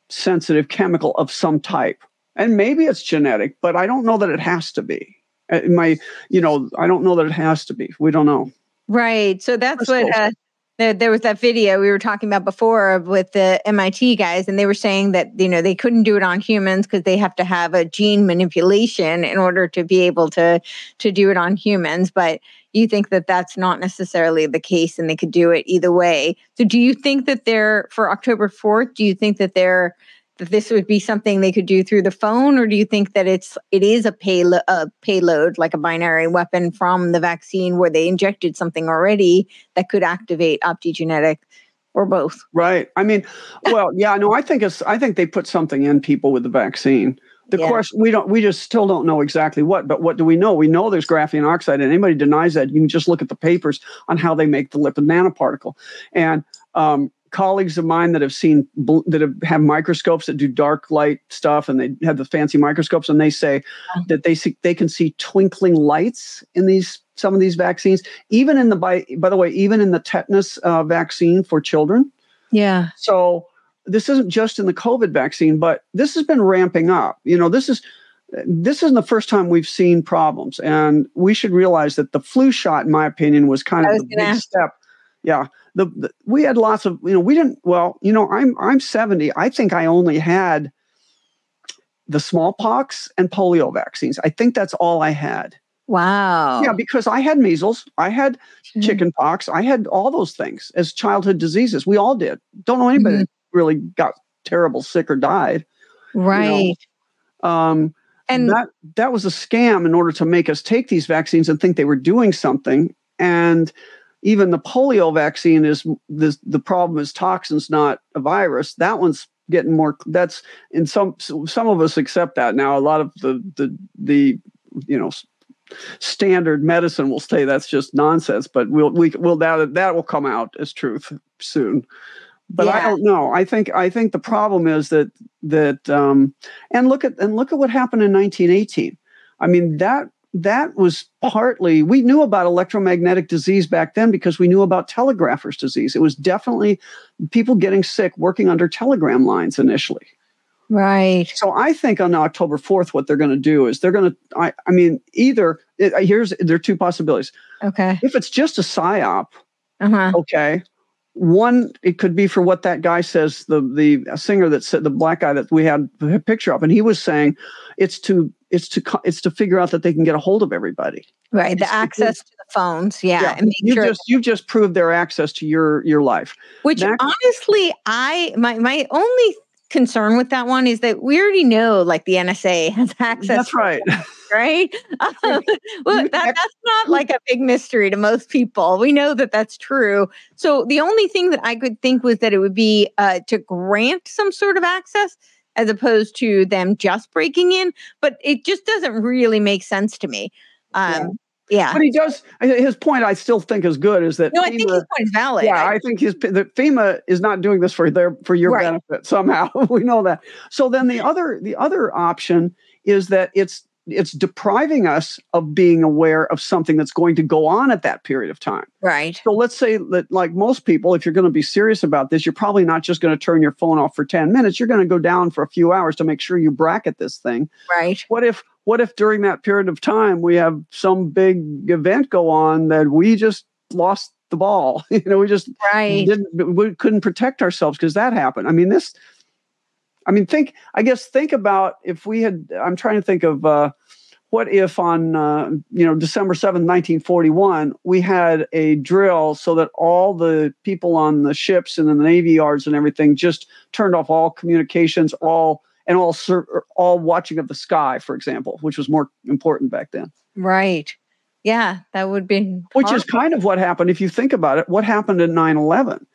sensitive chemical of some type. And maybe it's genetic, but I don't know that it has to be. Uh, my, you know, I don't know that it has to be. We don't know. Right. So that's what uh, there, there was that video we were talking about before with the MIT guys, and they were saying that you know they couldn't do it on humans because they have to have a gene manipulation in order to be able to to do it on humans. But you think that that's not necessarily the case, and they could do it either way. So, do you think that they're for October fourth? Do you think that they're that this would be something they could do through the phone or do you think that it's it is a payload a payload like a binary weapon from the vaccine where they injected something already that could activate optogenetic or both? Right. I mean well yeah no i think it's i think they put something in people with the vaccine. The yeah. course we don't we just still don't know exactly what but what do we know? We know there's graphene oxide and anybody denies that you can just look at the papers on how they make the lipid nanoparticle. And um, colleagues of mine that have seen that have, have microscopes that do dark light stuff and they have the fancy microscopes and they say that they see they can see twinkling lights in these some of these vaccines even in the by by the way even in the tetanus uh, vaccine for children. Yeah. So this isn't just in the covid vaccine but this has been ramping up. You know this is this isn't the first time we've seen problems and we should realize that the flu shot in my opinion was kind of a big step. Yeah the, the, we had lots of you know we didn't well you know i'm i'm 70 i think i only had the smallpox and polio vaccines. I think that's all i had. Wow. Yeah because i had measles i had mm-hmm. chicken pox i had all those things as childhood diseases. We all did. Don't know anybody mm-hmm. really got terrible sick or died right you know? um and that that was a scam in order to make us take these vaccines and think they were doing something. And even the polio vaccine is this, the problem is toxins, not a virus. That one's getting more. That's in some some of us accept that now. A lot of the the the you know standard medicine will say that's just nonsense, but we'll we will that that will come out as truth soon. But yeah. I don't know. I think I think the problem is that that um, and look at and look at what happened in 1918. I mean that that was partly we knew about electromagnetic disease back then because we knew about telegraphers disease. It was definitely people getting sick working under telegram lines initially. Right. So i think on october 4th what they're going to do is they're going to I, I mean either it, here's there are two possibilities. Okay. If it's just a psyop uh-huh. okay one it could be for what that guy says the the singer that said the black guy that we had a picture of and he was saying it's to it's to it's to figure out that they can get a hold of everybody right it's the access to the phones yeah, yeah. and you sure just you've just proved their access to your your life which that, honestly i my my only concern with that one is that we already know like the nsa has access that's right right? Um, well, that, that's not like a big mystery to most people. We know that that's true. So the only thing that I could think was that it would be uh, to grant some sort of access as opposed to them just breaking in. But it just doesn't really make sense to me. Um, yeah. Yeah. But he does. His point, I still think, is good. Is that no? FEMA, I think his point is valid. Yeah, I, think his that FEMA is not doing this for their for your right. benefit somehow. we know that. So then the other the other option is that it's it's depriving us of being aware of something that's going to go on at that period of time. Right. So let's say that, like most people, if you're going to be serious about this, you're probably not just going to turn your phone off for 10 minutes. You're going to go down for a few hours to make sure you bracket this thing. Right. What if what if during that period of time we have some big event go on that we just lost the ball? you know, we just right. didn't we couldn't protect ourselves because that happened. I mean, this I mean, think. I guess think about if we had. I'm trying to think of uh, what if on uh, you know December seventh, nineteen forty one, we had a drill so that all the people on the ships and in the navy yards and everything just turned off all communications, all and all all watching of the sky, for example, which was more important back then. Right. Yeah, that would be. Which is kind of what happened if you think about it. What happened in 9 11?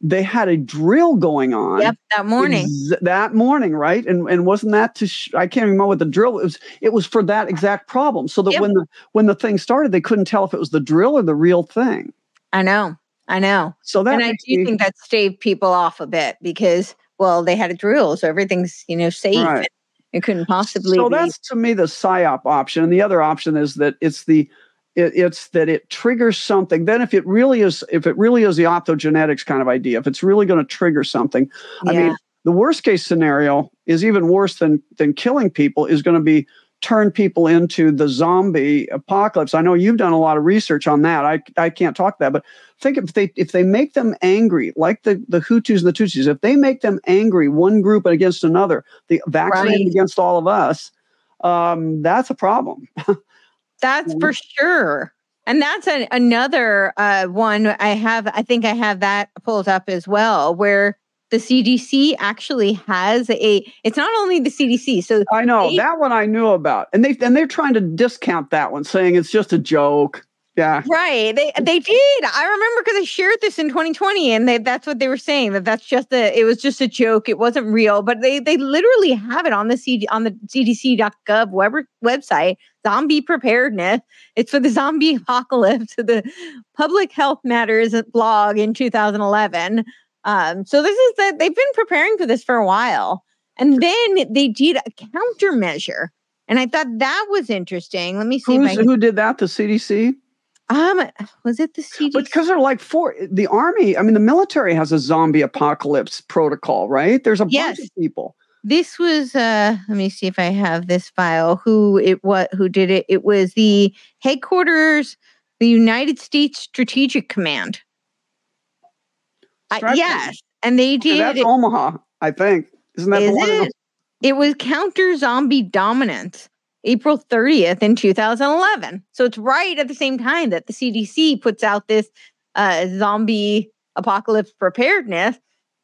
They had a drill going on. Yep, that morning. Ex- that morning, right? And and wasn't that to? Sh- I can't remember what the drill it was. It was for that exact problem, so that Yep. when the when the thing started, they couldn't tell if it was the drill or the real thing. I know. I know. So that and I do me- think that staved people off a bit because, well, they had a drill, so everything's you know safe. Right. It couldn't possibly. So be. that's to me the psyop option, and the other option is that it's the it, it's that it triggers something. Then if it really is, if it really is the optogenetics kind of idea, if it's really going to trigger something, I mean, the worst case scenario is even worse than than killing people. Is going to be turn people into the zombie apocalypse. I know you've done a lot of research on that. I I can't talk that, but think if they if they make them angry, like the the Hutus and the Tutsis, if they make them angry, one group against another, the vaccinated Right. against all of us, um, that's a problem. That's for sure. And that's an, another uh, one I have. I think I have that pulled up as well, where the CDC actually has a. It's not only the CDC. So I know They- that one I knew about, and they and they're trying to discount that one, saying it's just a joke. Yeah, right, they they did. I remember because I shared this in 2020, and they, that's what they were saying that that's just a. It was just a joke. It wasn't real, but they they literally have it on the CD on the CDC.gov web, website. Zombie preparedness. It's for the zombie apocalypse. The Public Health Matters blog in 2011. Um, so this is that they've been preparing for this for a while, and then they did a countermeasure, and I thought that was interesting. Let me see Who's, can, who did that? The CDC. Um was it the CDC? But because they're like four, the army. I mean, the military has a zombie apocalypse protocol, right? There's a bunch of people. this was uh let me see if I have this file. Who it what who did it? It was the headquarters, the United States Strategic Command. Uh, yes, and they And did. that's Omaha, I think. Isn't that Is the one? in it? It was counter zombie dominance, April 30th in 2011. So it's right at the same time that the CDC puts out this uh, zombie apocalypse preparedness.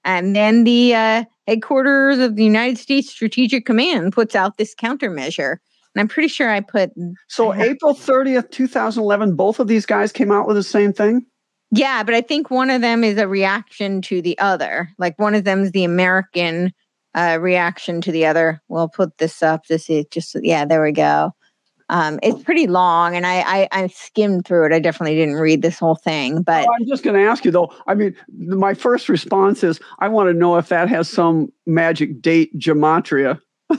And then the uh, headquarters of the United States Strategic Command puts out this countermeasure. And I'm pretty sure I put, So April 30th, 2011, both of these guys came out with the same thing. yeah, but I think one of them is a reaction to the other. Like one of them is the American uh, reaction to the other. We'll put this up to see. Just yeah, there we go. Um, it's pretty long, and I, I I skimmed through it. I definitely didn't read this whole thing, but I'm just going to ask you though. I mean, my first response is I want to know if that has some magic date gematria.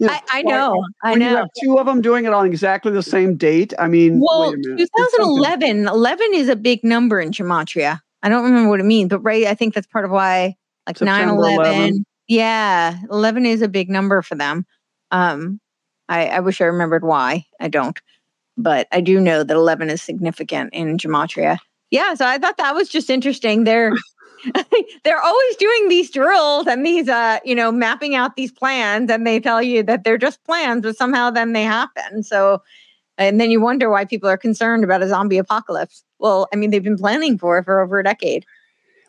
You know, I, I know, I when you know. have two of them doing it on exactly the same date. I mean, Well, wait a minute. It's something- 2011, 11 is a big number in gematria. I don't remember what it means, but right, I think that's part of why, like 9 September 11. 11. Yeah, 11 is a big number for them. Um, I, I wish I remembered why. I don't, but I do know that 11 is significant in gematria. Yeah, so I thought that was just interesting. They're they're always doing these drills and these uh you know mapping out these plans and they tell you that they're just plans but somehow then they happen so and then you wonder why people are concerned about a zombie apocalypse well i mean they've been planning for it for over a decade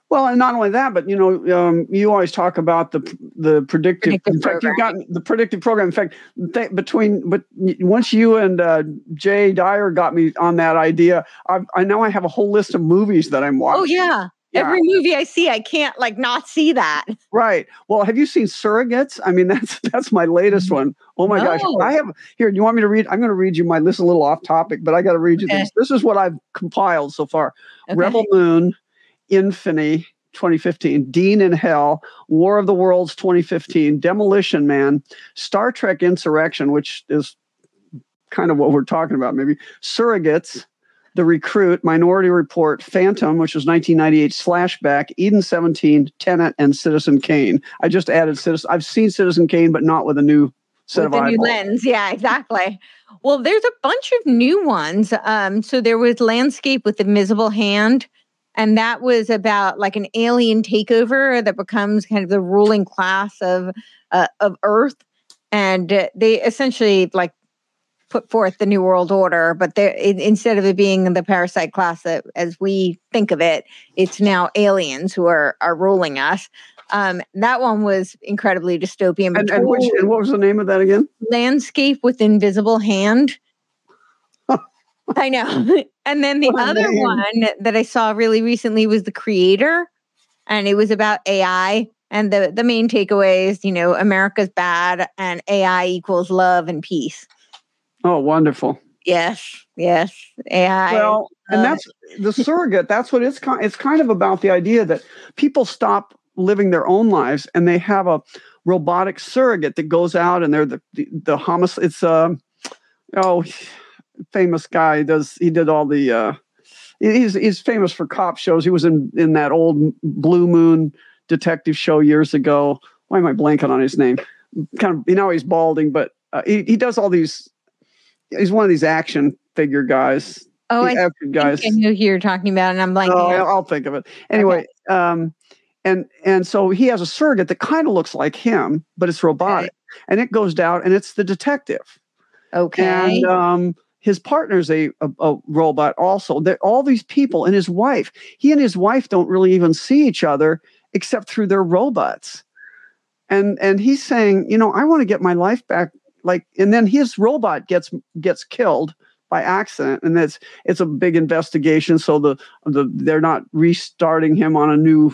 Well, and not only that, but you know, um, you always talk about the the predictive. Predictive in fact, you've got the predictive program. In fact, th- between but once you and uh, Jay Dyer got me on that idea, I, I now I have a whole list of movies that I'm watching. oh yeah. Yeah. every movie i see i can't like not see that Right. Well, have you seen Surrogates? I mean, that's that's my latest one. Oh my gosh! I have here. Do you want me to read? I'm going to read you my. This is a little off topic, but I got to read you Okay. this. This is what I've compiled so far. Okay. Rebel Moon, Infinity, 2015, Dean in Hell, War of the Worlds, 2015, Demolition Man, Star Trek Insurrection, which is kind of what we're talking about, maybe Surrogates, The Recruit, Minority Report, Phantom, which was 1998, Slashback, Eden 17, Tenet, and Citizen Kane. I just added Citizen. I've seen Citizen Kane, but not with a new set with of the new lens yeah exactly well there's a bunch of new ones um so there was landscape with the invisible hand and that was about like an alien takeover that becomes kind of the ruling class of uh, of earth and uh, they essentially like put forth the new world order but they in, instead of it being the parasite class that, as we think of it it's now aliens who are are ruling us um that one was incredibly dystopian And, and, which, and what was the name of that again? landscape with invisible hand. I know. And then the What other one that I saw really recently was the creator. and it was about AI. And the the main takeaway is, you know, America's bad, and AI equals love and peace. Oh, wonderful. Yes, yes, AI. Well, and that's the surrogate. That's what it's kind. It's kind of about the idea that people stop living their own lives and they have a robotic surrogate that goes out and they're the the, the homicide. It's um, oh, famous guy does he did all the uh, he's he's famous for cop shows. He was in in that old Blue Moon detective show years ago. Why am I blanking on his name? Kind of you know he's balding, but uh, he he does all these. He's one of these action figure guys. oh, I action guys. I know who you're talking about, and I'm blanking. Oh, out. I'll I'll think of it anyway. Um, and and so he has a surrogate that kind of looks like him, but it's robotic, and it goes down, and it's the detective. okay. And um, his partner's a, a, a robot also. That all these people and his wife. He and his wife don't really even see each other except through their robots. And and he's saying, you know, I want to get my life back. Like, and then his robot gets gets killed by accident, and it's it's a big investigation. So the the they're not restarting him on a new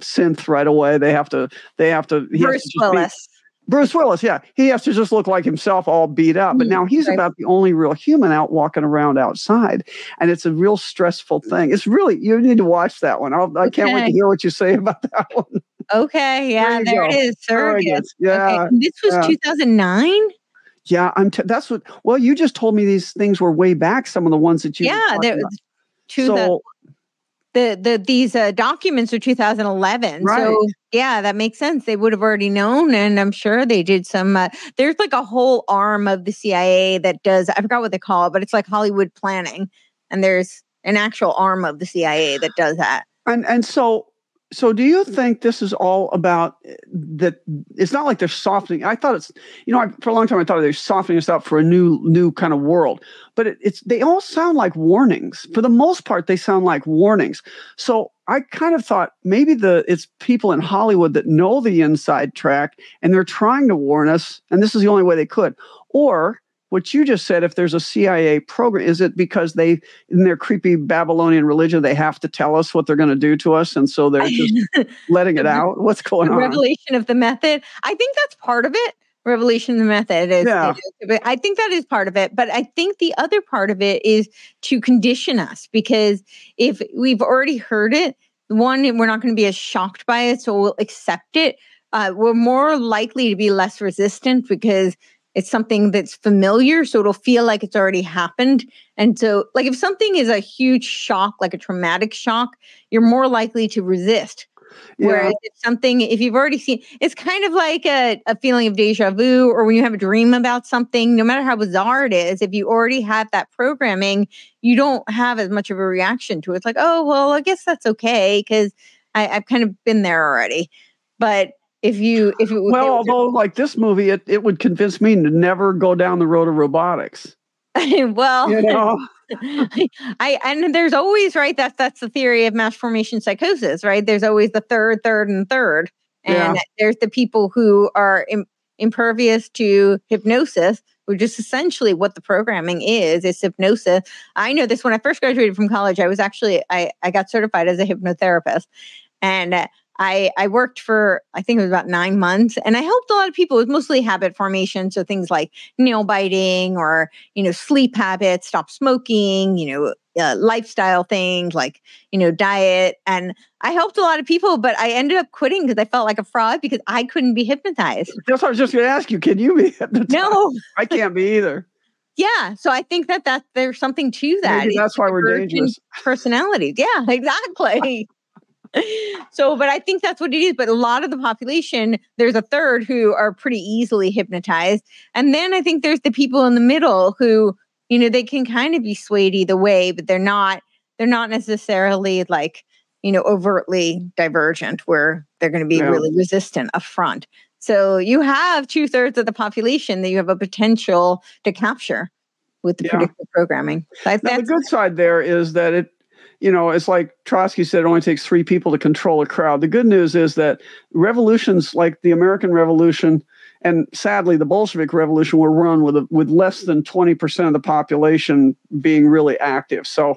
synth right away. They have to they have to Bruce Willis. Bruce Willis, yeah. He has to just look like himself, all beat up. But Mm, now he's about the only real human out walking around outside. And it's a real stressful thing. It's really, you need to watch that one. I'll, I can't wait to hear what you say about that one. Okay, yeah, you there, it is. Surrogates. Yeah. Okay. This was yeah. 2009. Yeah. I'm, t- that's what, well, you just told me these things were way back, some of the ones that you, Yeah, there was two the, so, the the these uh, documents are 2011. Right. So yeah, that makes sense. They would have already known, and I'm sure they did some. Uh, there's like a whole arm of the CIA that does. I forgot what they call it, but it's like Hollywood planning, and there's an actual arm of the CIA that does that. and, and so, so do you think this is all about uh, that? It's not like they're softening. I thought it's, you know, I, for a long time I thought they're softening us up for a new, new kind of world. But it, it's they all sound like warnings. For the most part, they sound like warnings. So I kind of thought maybe the it's people in Hollywood that know the inside track and they're trying to warn us, and this is the only way they could. Or what you just said, if there's a CIA program, is it because they in their creepy Babylonian religion they have to tell us what they're going to do to us, and so they're just letting it out? What's going on? revelation of the method. I think that's part of it. Revelation of the method is. Yeah. I think that is part of it, but I think the other part of it is to condition us because if we've already heard it, one, we're not going to be as shocked by it, so we'll accept it. Uh, we're more likely to be less resistant because it's something that's familiar, so it'll feel like it's already happened. And so, like if something is a huge shock, like a traumatic shock, you're more likely to resist. Yeah. Whereas if something, if you've already seen, it's kind of like a, a feeling of deja vu, or when you have a dream about something, no matter how bizarre it is, if you already have that programming, you don't have as much of a reaction to it. It's like, oh, well, I guess that's okay because I've kind of been there already. But if you, if it Well, although like this movie, it, it would convince me to never go down the road of robotics. well, You know, I and there's always right that's that's the theory of mass formation psychosis, right? There's always the third, third, and third, and there's the people who are Im- impervious to hypnosis, which is essentially what the programming is. It's hypnosis. I know this when I first graduated from college. I was actually I I got certified as a hypnotherapist, and uh, I I worked for I think it was about nine months, and I helped a lot of people. It was mostly habit formation, so things like nail biting or you know sleep habits, stop smoking, you know uh, lifestyle things like you know diet, and I helped a lot of people. But I ended up quitting because I felt like a fraud because I couldn't be hypnotized. that's what I was just going to ask you. Can you be hypnotized? No, I can't be either. yeah. So I think that that there's something to that. Maybe It's that's why we're dangerous. personalities. Yeah, exactly. So, but I think that's what it is. But a lot of the population, there's a third who are pretty easily hypnotized. And then I think there's the people in the middle who, you know, they can kind of be swayed either way, but they're not, they're not necessarily like, you know, overtly divergent where they're going to be really resistant up front. So you have two thirds of the population that you have a potential to capture with the Yeah. predictive programming. So I- Now, the good side there is that it, you know, it's like Trotsky said, it only takes three people to control a crowd. The good news is that revolutions like the American Revolution and sadly the Bolshevik Revolution were run with a, with less than twenty percent of the population being really active. So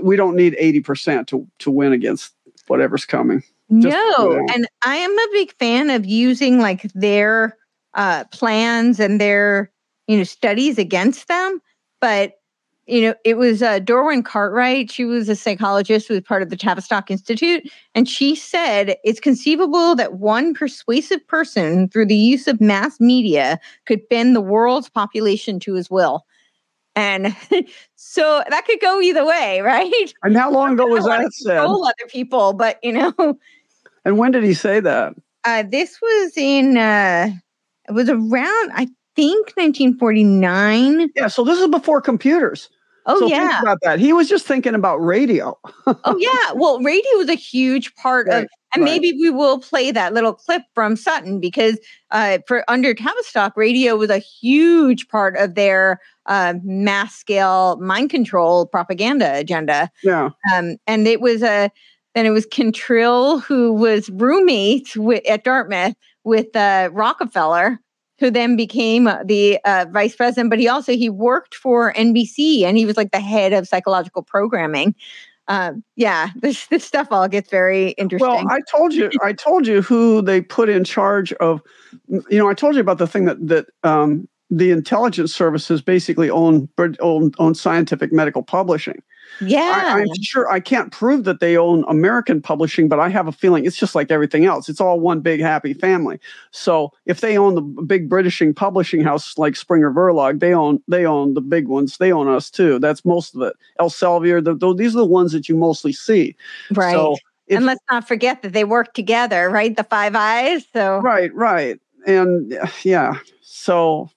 we don't need eighty percent to to win against whatever's coming. no, and I am a big fan of using like their uh, plans and their you know studies against them. But you know, it was uh, Dorwin Cartwright. She was a psychologist who was part of the Tavistock Institute, and she said it's conceivable that one persuasive person, through the use of mass media, could bend the world's population to his will. And so that could go either way, right? And how long ago was that said? Other people, but you know. And when did he say that? Uh, this was in. Uh, it was around, I think, 1949. Yeah, so this is before computers. Oh so yeah, about that. He was just thinking about radio. oh yeah. Well, radio was a huge part right, of, and right. maybe we will play that little clip from Sutton because uh, for under Tavistock, radio was a huge part of their uh, mass scale mind control propaganda agenda. Yeah, um, and it was a. Then it was Cantril who was roommates with, at Dartmouth with uh, Rockefeller, who then became uh, the uh, vice president. But he also he worked for NBC, and he was like the head of psychological programming. Uh, yeah, this this stuff all gets very interesting. Well, I told you, I told you who they put in charge of. You know, I told you about the thing that that um, the intelligence services basically own own, own scientific medical publishing. Yeah. I, am sure I can't prove that they own American publishing, but I have a feeling it's just like everything else. It's all one big happy family. So if they own the big Britishing publishing house like Springer Verlag, they own they own the big ones. They own us too. That's most of it. Elsevier, the, the, these are the ones that you mostly see. Right. So if, and let's not forget that they work together, right? The Five Eyes. So right, right, and yeah. So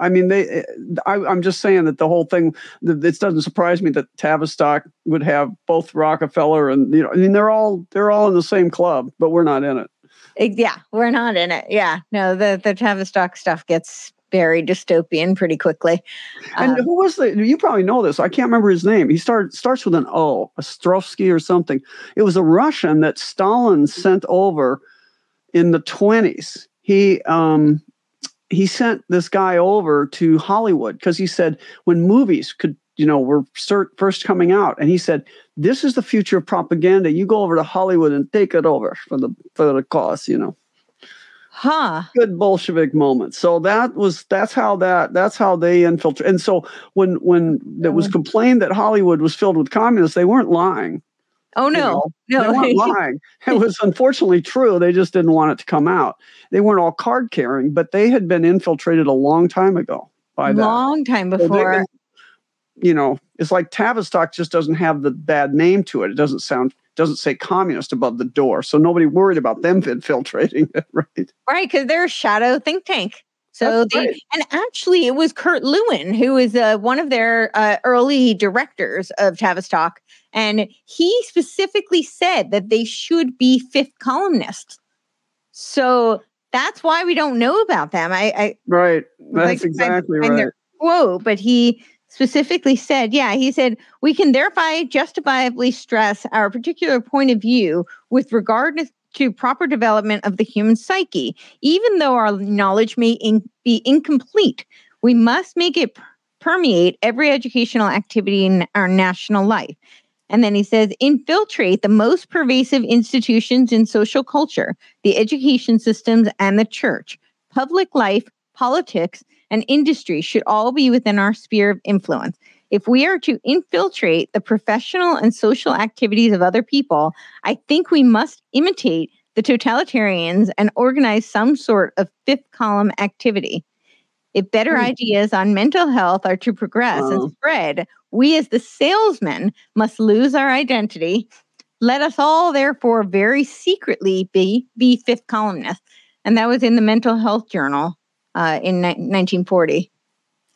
I mean, they. Eh, I, am just saying that the whole thing. This doesn't surprise me that Tavistock would have both Rockefeller and you know. I mean, they're all they're all in the same club, but we're not in it. Yeah, we're not in it. Yeah, no, the the Tavistock stuff gets very dystopian pretty quickly. And um, who was the? You probably know this. I can't remember his name. He started starts with an O, Ostrovsky or something. It was a Russian that Stalin sent over in the twenties. He um, he sent this guy over to Hollywood because he said when movies could, you know, were first coming out, and he said, "This is the future of propaganda. You go over to Hollywood and take it over for the for the cause." You know. Huh. Good Bolshevik moment. So that was that's how that that's how they infiltrate. And so when when it was uh-huh. complained that Hollywood was filled with communists, they weren't lying. Oh no, you know, no, they weren't lying. It was unfortunately true. They just didn't want it to come out. They weren't all card carrying, but they had been infiltrated a long time ago by that. Long time before. So they, you know, it's like Tavistock just doesn't have the bad name to it. It doesn't sound doesn't say communist above the door, so nobody worried about them infiltrating it, right? Right, because they're a shadow think tank. So they, and actually, it was Kurt Lewin who is uh, one of their uh, early directors of Tavistock, and he specifically said that they should be fifth columnists. So that's why we don't know about them. I, I right, that's like, exactly I, right. Whoa, but he specifically said, yeah, he said we can thereby justifiably stress our particular point of view with regard to proper development of the human psyche. Even though our knowledge may in, be incomplete, we must make it permeate every educational activity in our national life. And then he says, infiltrate the most pervasive institutions in social culture, the education systems, and the church. Public life, politics, and industry should all be within our sphere of influence. If we are to infiltrate the professional and social activities of other people, I think we must imitate the totalitarians and organize some sort of fifth column activity. If better ideas on mental health are to progress and spread, we as the salesmen must lose our identity. Let us all, therefore, very secretly be, be fifth columnists. And that was in the Mental Health Journal uh, in ni- 1940.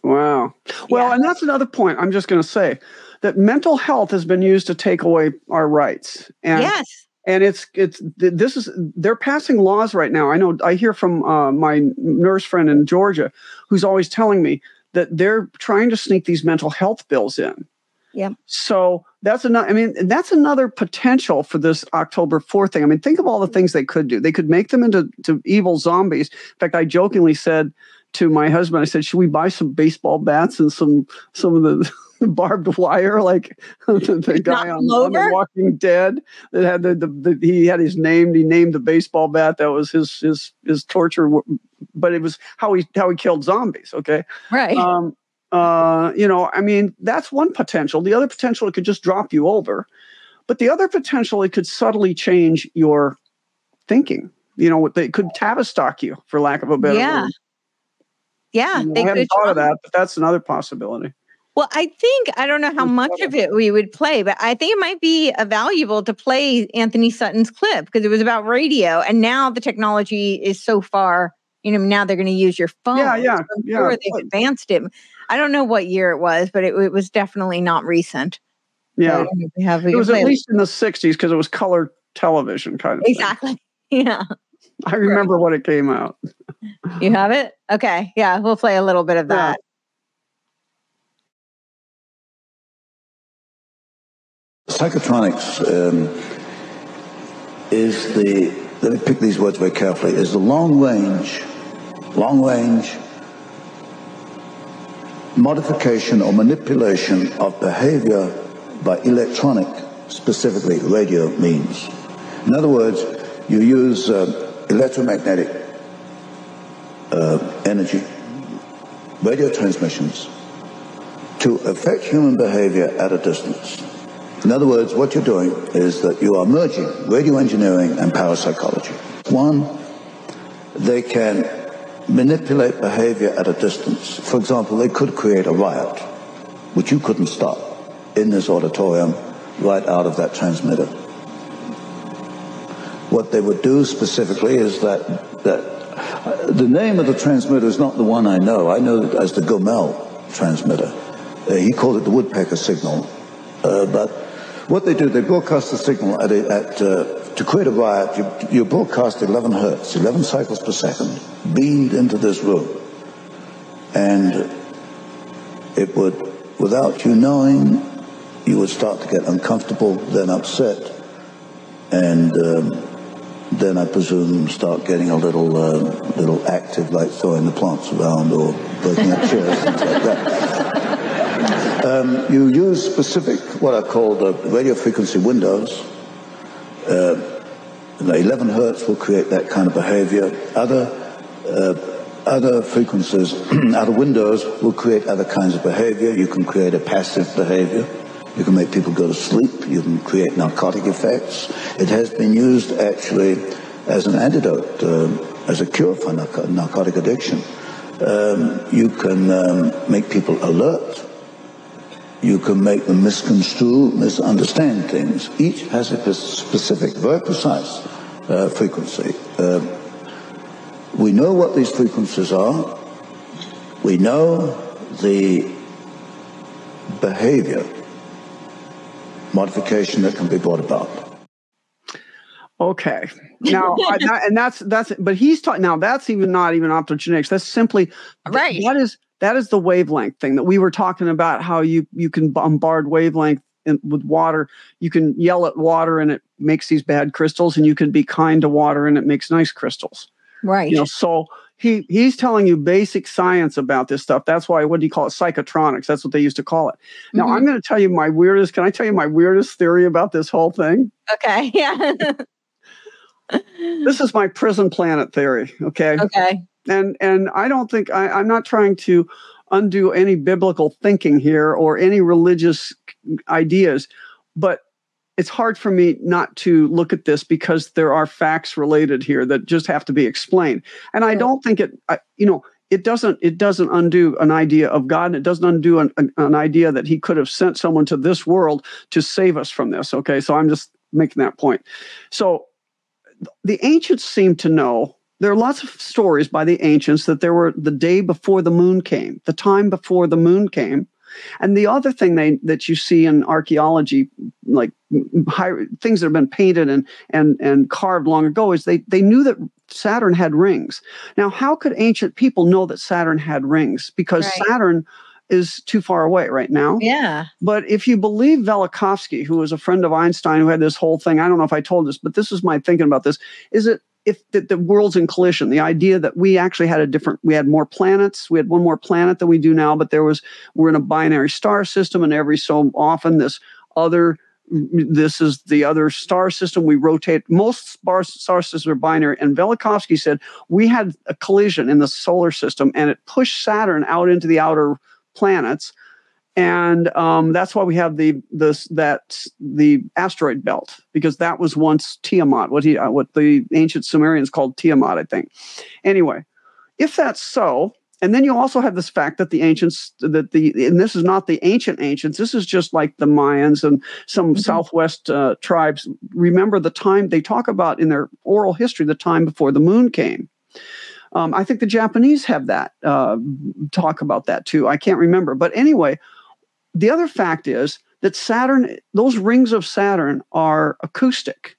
Wow. Well, yeah. and that's another point I'm just going to say that mental health has been used to take away our rights. And, yes. And it's it's this is they're passing laws right now. I know I hear from uh, my nurse friend in Georgia, who's always telling me that they're trying to sneak these mental health bills in. Yeah. So that's another. I mean, that's another potential for this October 4th thing. I mean, think of all the things they could do. They could make them into to evil zombies. In fact, I jokingly said to my husband, I said, "Should we buy some baseball bats and some some of the barbed wire, like the, the guy on, on, The Walking Dead that had the, the, the, he had his name. He named the baseball bat. That was his his his torture, but it was how he how he killed zombies. Okay, right. Um, uh, you know, I mean, that's one potential. The other potential, it could just drop you over. But the other potential, it could subtly change your thinking. You know, they could tavistock you, for lack of a better yeah. word. Yeah, you know, I haven't thought of that, but that's another possibility. Well, I think I don't know how much of it we would play, but I think it might be uh, valuable to play Antony Sutton's clip because it was about radio, and now the technology is so far. You know, now they're going to use your phone. Yeah, yeah, yeah. They've advanced it. I don't know what year it was, but it, it was definitely not recent. Yeah, we have, we it was at least in the '60s because it was color television kind of. Exactly. Thing. Yeah. I remember right. when it came out. You have it? Okay. Yeah, we'll play a little bit of that. Yeah. Psychotronics um, is the, let me pick these words very carefully, is the long range, long range modification or manipulation of behavior by electronic, specifically radio means. In other words, you use uh, electromagnetic uh, energy, radio transmissions, to affect human behavior at a distance. In other words, what you're doing is that you are merging radio engineering and parapsychology. One, they can manipulate behavior at a distance. For example, they could create a riot, which you couldn't stop in this auditorium right out of that transmitter. What they would do specifically is that, that the name of the transmitter is not the one I know. I know it as the Gomel transmitter. Uh, he called it the woodpecker signal. Uh, but what they do, they broadcast the signal at, a, at uh, to create a riot, you, you broadcast 11 hertz, 11 cycles per second, beamed into this room. And it would, without you knowing, you would start to get uncomfortable, then upset, and um, then I presume start getting a little uh, little active, like throwing the plants around or breaking up chairs, things like that. Um, you use specific, what I call the radio frequency windows. Uh, 11 hertz will create that kind of behavior. Other uh, other frequencies, other windows will create other kinds of behavior. You can create a passive behavior. You can make people go to sleep. You can create narcotic effects. It has been used actually as an antidote, uh, as a cure for narco- narcotic addiction. Um, you can um, make people alert. You can make them misconstrue, misunderstand things. Each has a specific, very precise uh, frequency. Uh, we know what these frequencies are. We know the behavior modification that can be brought about. Okay. Now, I, that, and that's that's, but he's talking now. That's even not even optogenetics. That's simply right. That is that is the wavelength thing that we were talking about. How you you can bombard wavelength in, with water. You can yell at water and it makes these bad crystals, and you can be kind to water and it makes nice crystals. Right. You know, so he he's telling you basic science about this stuff. That's why what do you call it? Psychotronics. That's what they used to call it. Now mm-hmm. I'm going to tell you my weirdest. Can I tell you my weirdest theory about this whole thing? Okay. Yeah. this is my prison planet theory. Okay. Okay. And and I don't think I, I'm not trying to undo any biblical thinking here or any religious ideas, but it's hard for me not to look at this because there are facts related here that just have to be explained. And I don't think it, I, you know, it doesn't it doesn't undo an idea of God. And It doesn't undo an, an, an, idea that He could have sent someone to this world to save us from this. Okay, so I'm just making that point. So the ancients seem to know. There are lots of stories by the ancients that there were the day before the moon came, the time before the moon came, and the other thing they, that you see in archaeology, like high, things that have been painted and, and, and carved long ago, is they, they knew that Saturn had rings. Now, how could ancient people know that Saturn had rings? Because right. Saturn is too far away right now. Yeah. But if you believe Velikovsky, who was a friend of Einstein who had this whole thing, I don't know if I told this, but this is my thinking about this, is it if the, the world's in collision, the idea that we actually had a different, we had more planets, we had one more planet than we do now, but there was, we're in a binary star system, and every so often this other, this is the other star system. We rotate, most star, star systems are binary. And Velikovsky said we had a collision in the solar system and it pushed Saturn out into the outer planets and um, that's why we have the this that the asteroid belt because that was once Tiamat, what he uh, what the ancient Sumerians called Tiamat, I think. Anyway, if that's so, and then you also have this fact that the ancients that the and this is not the ancient ancients this is just like the mayans and some mm-hmm. southwest uh, tribes remember the time they talk about in their oral history the time before the moon came um, i think the japanese have that uh, talk about that too i can't remember but anyway the other fact is that Saturn, those rings of Saturn are acoustic.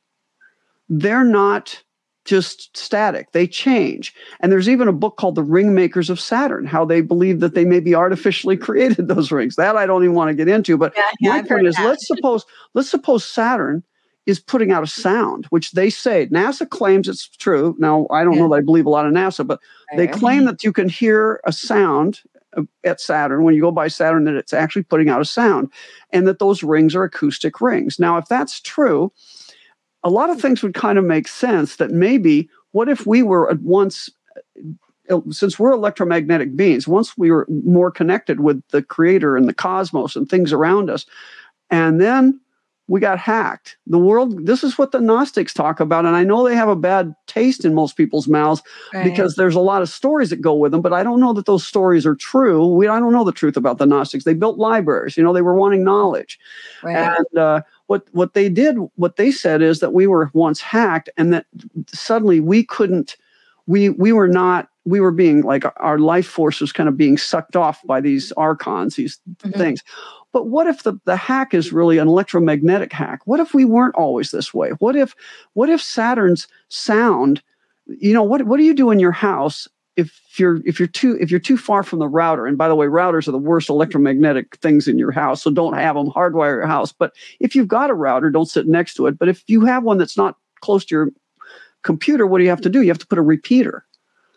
They're not just static, they change. And there's even a book called The Ring Makers of Saturn, how they believe that they maybe artificially created those rings. That I don't even want to get into. But yeah, yeah, my I've point is that. let's suppose let's suppose Saturn is putting out a sound, which they say NASA claims it's true. Now, I don't know that I believe a lot of NASA, but they claim that you can hear a sound at Saturn, when you go by Saturn, that it's actually putting out a sound and that those rings are acoustic rings. Now, if that's true, a lot of things would kind of make sense that maybe what if we were at once uh, since we're electromagnetic beings once we were more connected with the creator and the cosmos and things around us and then we got hacked. The world, this is what the Gnostics talk about. And I know they have a bad taste in most people's mouths right. because there's a lot of stories that go with them, but I don't know that those stories are true. We, I don't know the truth about the Gnostics. They built libraries, you know, they were wanting knowledge. Right. And uh, what, what they did, what they said is that we were once hacked and that suddenly we couldn't, we, we were not we were being like our life force was kind of being sucked off by these archons, these mm-hmm. things. But what if the, the hack is really an electromagnetic hack? What if we weren't always this way? What if what if Saturn's sound, you know, what what do you do in your house if you're if you're too if you're too far from the router? And by the way, routers are the worst electromagnetic things in your house, so don't have them. Hardwire your house. But if you've got a router, don't sit next to it. But if you have one that's not close to your computer, what do you have to do? You have to put a repeater.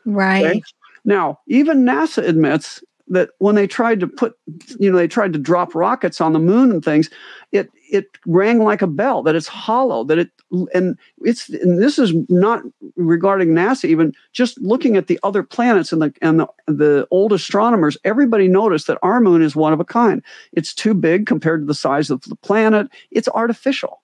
Right. Okay? Now, even NASA admits that when they tried to put, you know, they tried to drop rockets on the moon and things, it it rang like a bell. That it's hollow. That it and it's and this is not regarding NASA. Even just looking at the other planets and the and the, the old astronomers, everybody noticed that our moon is one of a kind. It's too big compared to the size of the planet. It's artificial.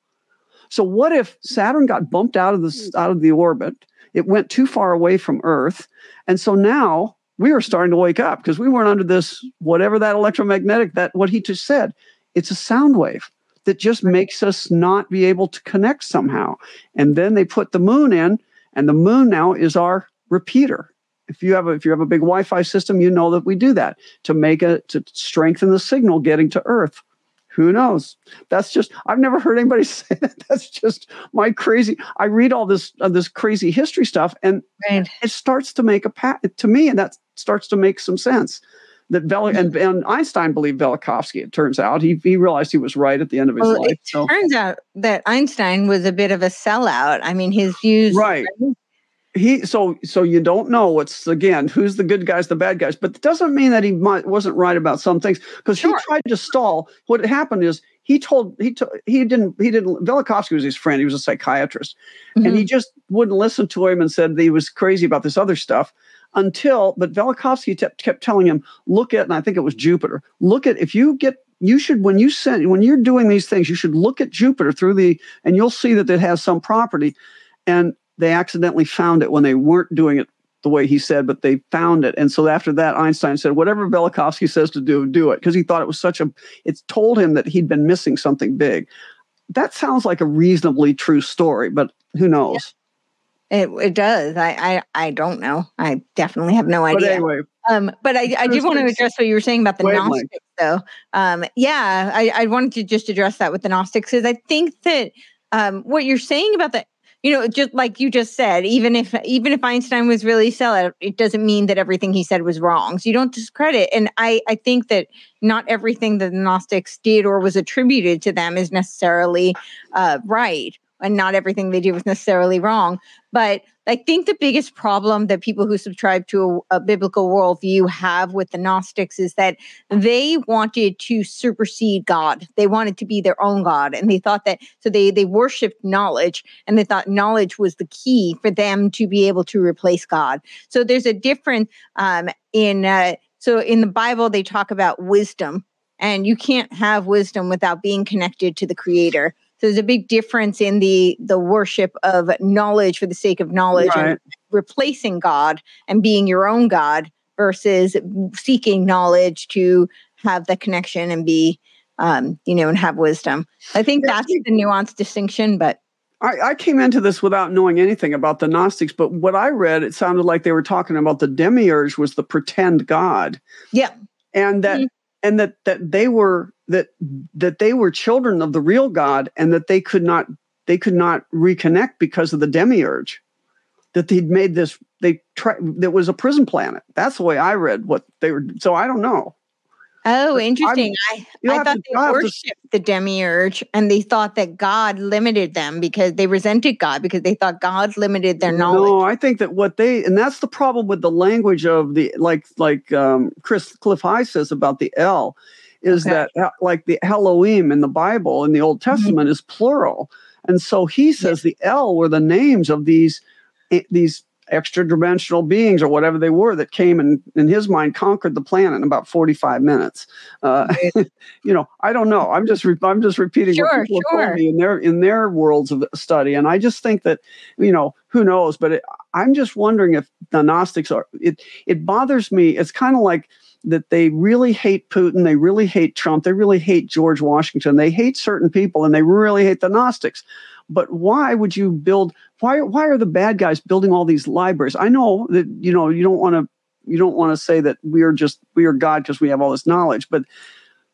So what if Saturn got bumped out of the out of the orbit? It went too far away from Earth, and so now we are starting to wake up because we weren't under this whatever that electromagnetic that what he just said. It's a sound wave that just makes us not be able to connect somehow. And then they put the moon in and the moon now is our repeater. If you have a, if you have a big wi-fi system you know that we do that to make it to strengthen the signal getting to earth who knows that's just i've never heard anybody say that that's just my crazy i read all this uh, this crazy history stuff and right. it starts to make a pat to me and that starts to make some sense that Vel- and, mm-hmm. and Einstein believed Velikovsky. It turns out he he realized he was right at the end of his well, life. It so. turns out that Einstein was a bit of a sellout. I mean, his views right he so so you don't know what's again who's the good guys the bad guys but it doesn't mean that he might, wasn't right about some things because sure. he tried to stall what happened is he told he told he didn't he didn't Velikovsky was his friend he was a psychiatrist mm-hmm. and he just wouldn't listen to him and said that he was crazy about this other stuff until but Velikovsky t- kept telling him look at and I think it was Jupiter look at if you get you should when you send when you're doing these things you should look at Jupiter through the and you'll see that it has some property and they accidentally found it when they weren't doing it the way he said, but they found it. And so after that, Einstein said, whatever Velikovsky says to do, do it. Because he thought it was such a, it told him that he'd been missing something big. That sounds like a reasonably true story, but who knows? Yeah. It, it does. I, I I don't know. I definitely have no idea. But anyway, um, but I, I do want to address what you were saying about the Gnostics, though. Um, yeah, I, I wanted to just address that with the Gnostics because I think that um, what you're saying about the you know, just like you just said, even if even if Einstein was really sellout, it doesn't mean that everything he said was wrong. So you don't discredit. And I I think that not everything that the Gnostics did or was attributed to them is necessarily uh, right. And not everything they do was necessarily wrong. But I think the biggest problem that people who subscribe to a, a, biblical worldview have with the Gnostics is that they wanted to supersede God. They wanted to be their own God. And they thought that, so they, they worshiped knowledge and they thought knowledge was the key for them to be able to replace God. So there's a difference um, in, uh, so in the Bible, they talk about wisdom and you can't have wisdom without being connected to the creator. So there's a big difference in the the worship of knowledge for the sake of knowledge right. and replacing God and being your own God versus seeking knowledge to have the connection and be um, you know and have wisdom. I think that's the nuanced distinction, but I, I, came into this without knowing anything about the Gnostics, but what I read, it sounded like they were talking about the demiurge was the pretend God. Yeah. And that mm-hmm. and that that they were that that they were children of the real God and that they could not they could not reconnect because of the demiurge. That they'd made this they try that was a prison planet. That's the way I read what they were. So I don't know. Oh, interesting. I, I thought to, they worshipped to, the demiurge and they thought that God limited them because they resented God because they thought God limited their knowledge. No, I think that what they and that's the problem with the language of the like like um, Chris Clif High says about the El is okay. that uh, like the Elohim in the Bible in the Old mm-hmm. Testament mm-hmm. is plural, and so he says the El were the names of these eh, these extra dimensional beings or whatever they were that came and in his mind conquered the planet in about 45 minutes uh, you know i don't know i'm just re- i'm just repeating sure, what people sure. told me in their in their worlds of study and i just think that you know who knows but it, i'm just wondering if the gnostics are it it bothers me it's kind of like that they really hate Putin, they really hate Trump, they really hate George Washington, they hate certain people, and they really hate the Gnostics. But why would you build? Why why are the bad guys building all these libraries? I know that you know you don't want to you don't want to say that we are just we are God because we have all this knowledge, but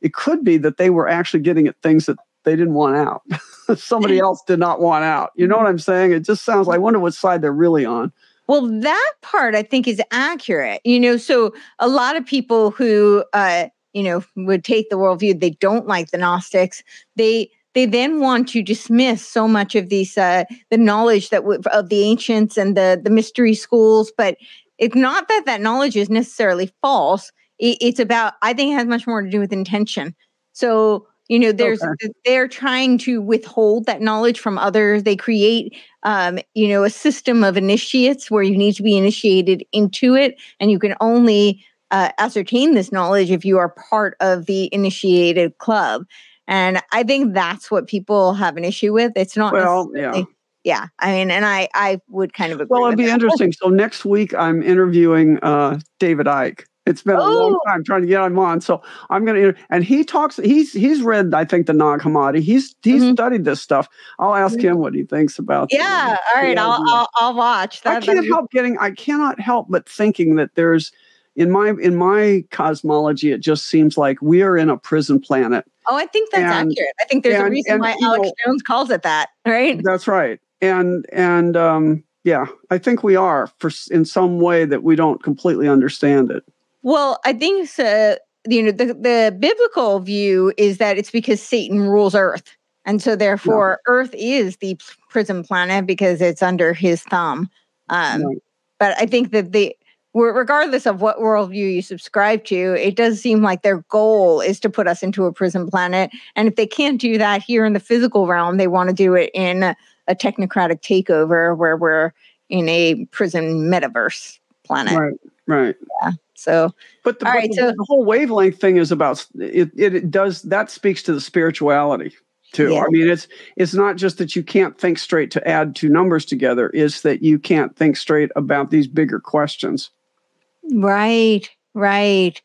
it could be that they were actually getting at things that they didn't want out. Somebody else did not want out. You know what I'm saying? It just sounds. I wonder what side they're really on. Well, that part I think is accurate. You know, so a lot of people who, uh, you know, would take the worldview they don't like the Gnostics. They they then want to dismiss so much of these uh, the knowledge that w- of the ancients and the the mystery schools. But it's not that that knowledge is necessarily false. It, it's about I think it has much more to do with intention. So you know there's okay. they're trying to withhold that knowledge from others they create um, you know a system of initiates where you need to be initiated into it and you can only uh, ascertain this knowledge if you are part of the initiated club and i think that's what people have an issue with it's not well yeah yeah i mean and i i would kind of agree. well it'd be that. interesting so next week i'm interviewing uh, david icke it's been oh. a long oh. time trying to get him on. So I'm going to, and he talks, he's, he's read, I think, the Nag Hammadi. He's, he's mm-hmm. studied this stuff. I'll ask mm-hmm. him what he thinks about Yeah. All right. I'll, I'll, I'll, watch that. I can't help getting, I cannot help but thinking that there's, in my, in my cosmology, it just seems like we are in a prison planet. Oh, I think that's and, accurate. I think there's and, a reason and, why Alex know, Jones calls it that, right? That's right. And, and, um, yeah, I think we are for in some way that we don't completely understand it. Well, I think uh, you know the the biblical view is that it's because Satan rules Earth, and so therefore yeah. Earth is the prison planet because it's under his thumb. Um. But I think that the regardless of what worldview you subscribe to, it does seem like their goal is to put us into a prison planet. And if they can't do that here in the physical realm, they want to do it in a technocratic takeover where we're in a prison metaverse planet. Right. Right. Yeah. So, but the, but right, the, so, the whole wavelength thing is about it, it, it. does that speaks to the spirituality too. Yeah. I mean, it's it's not just that you can't think straight to add two numbers together; it's that you can't think straight about these bigger questions. Right. Right.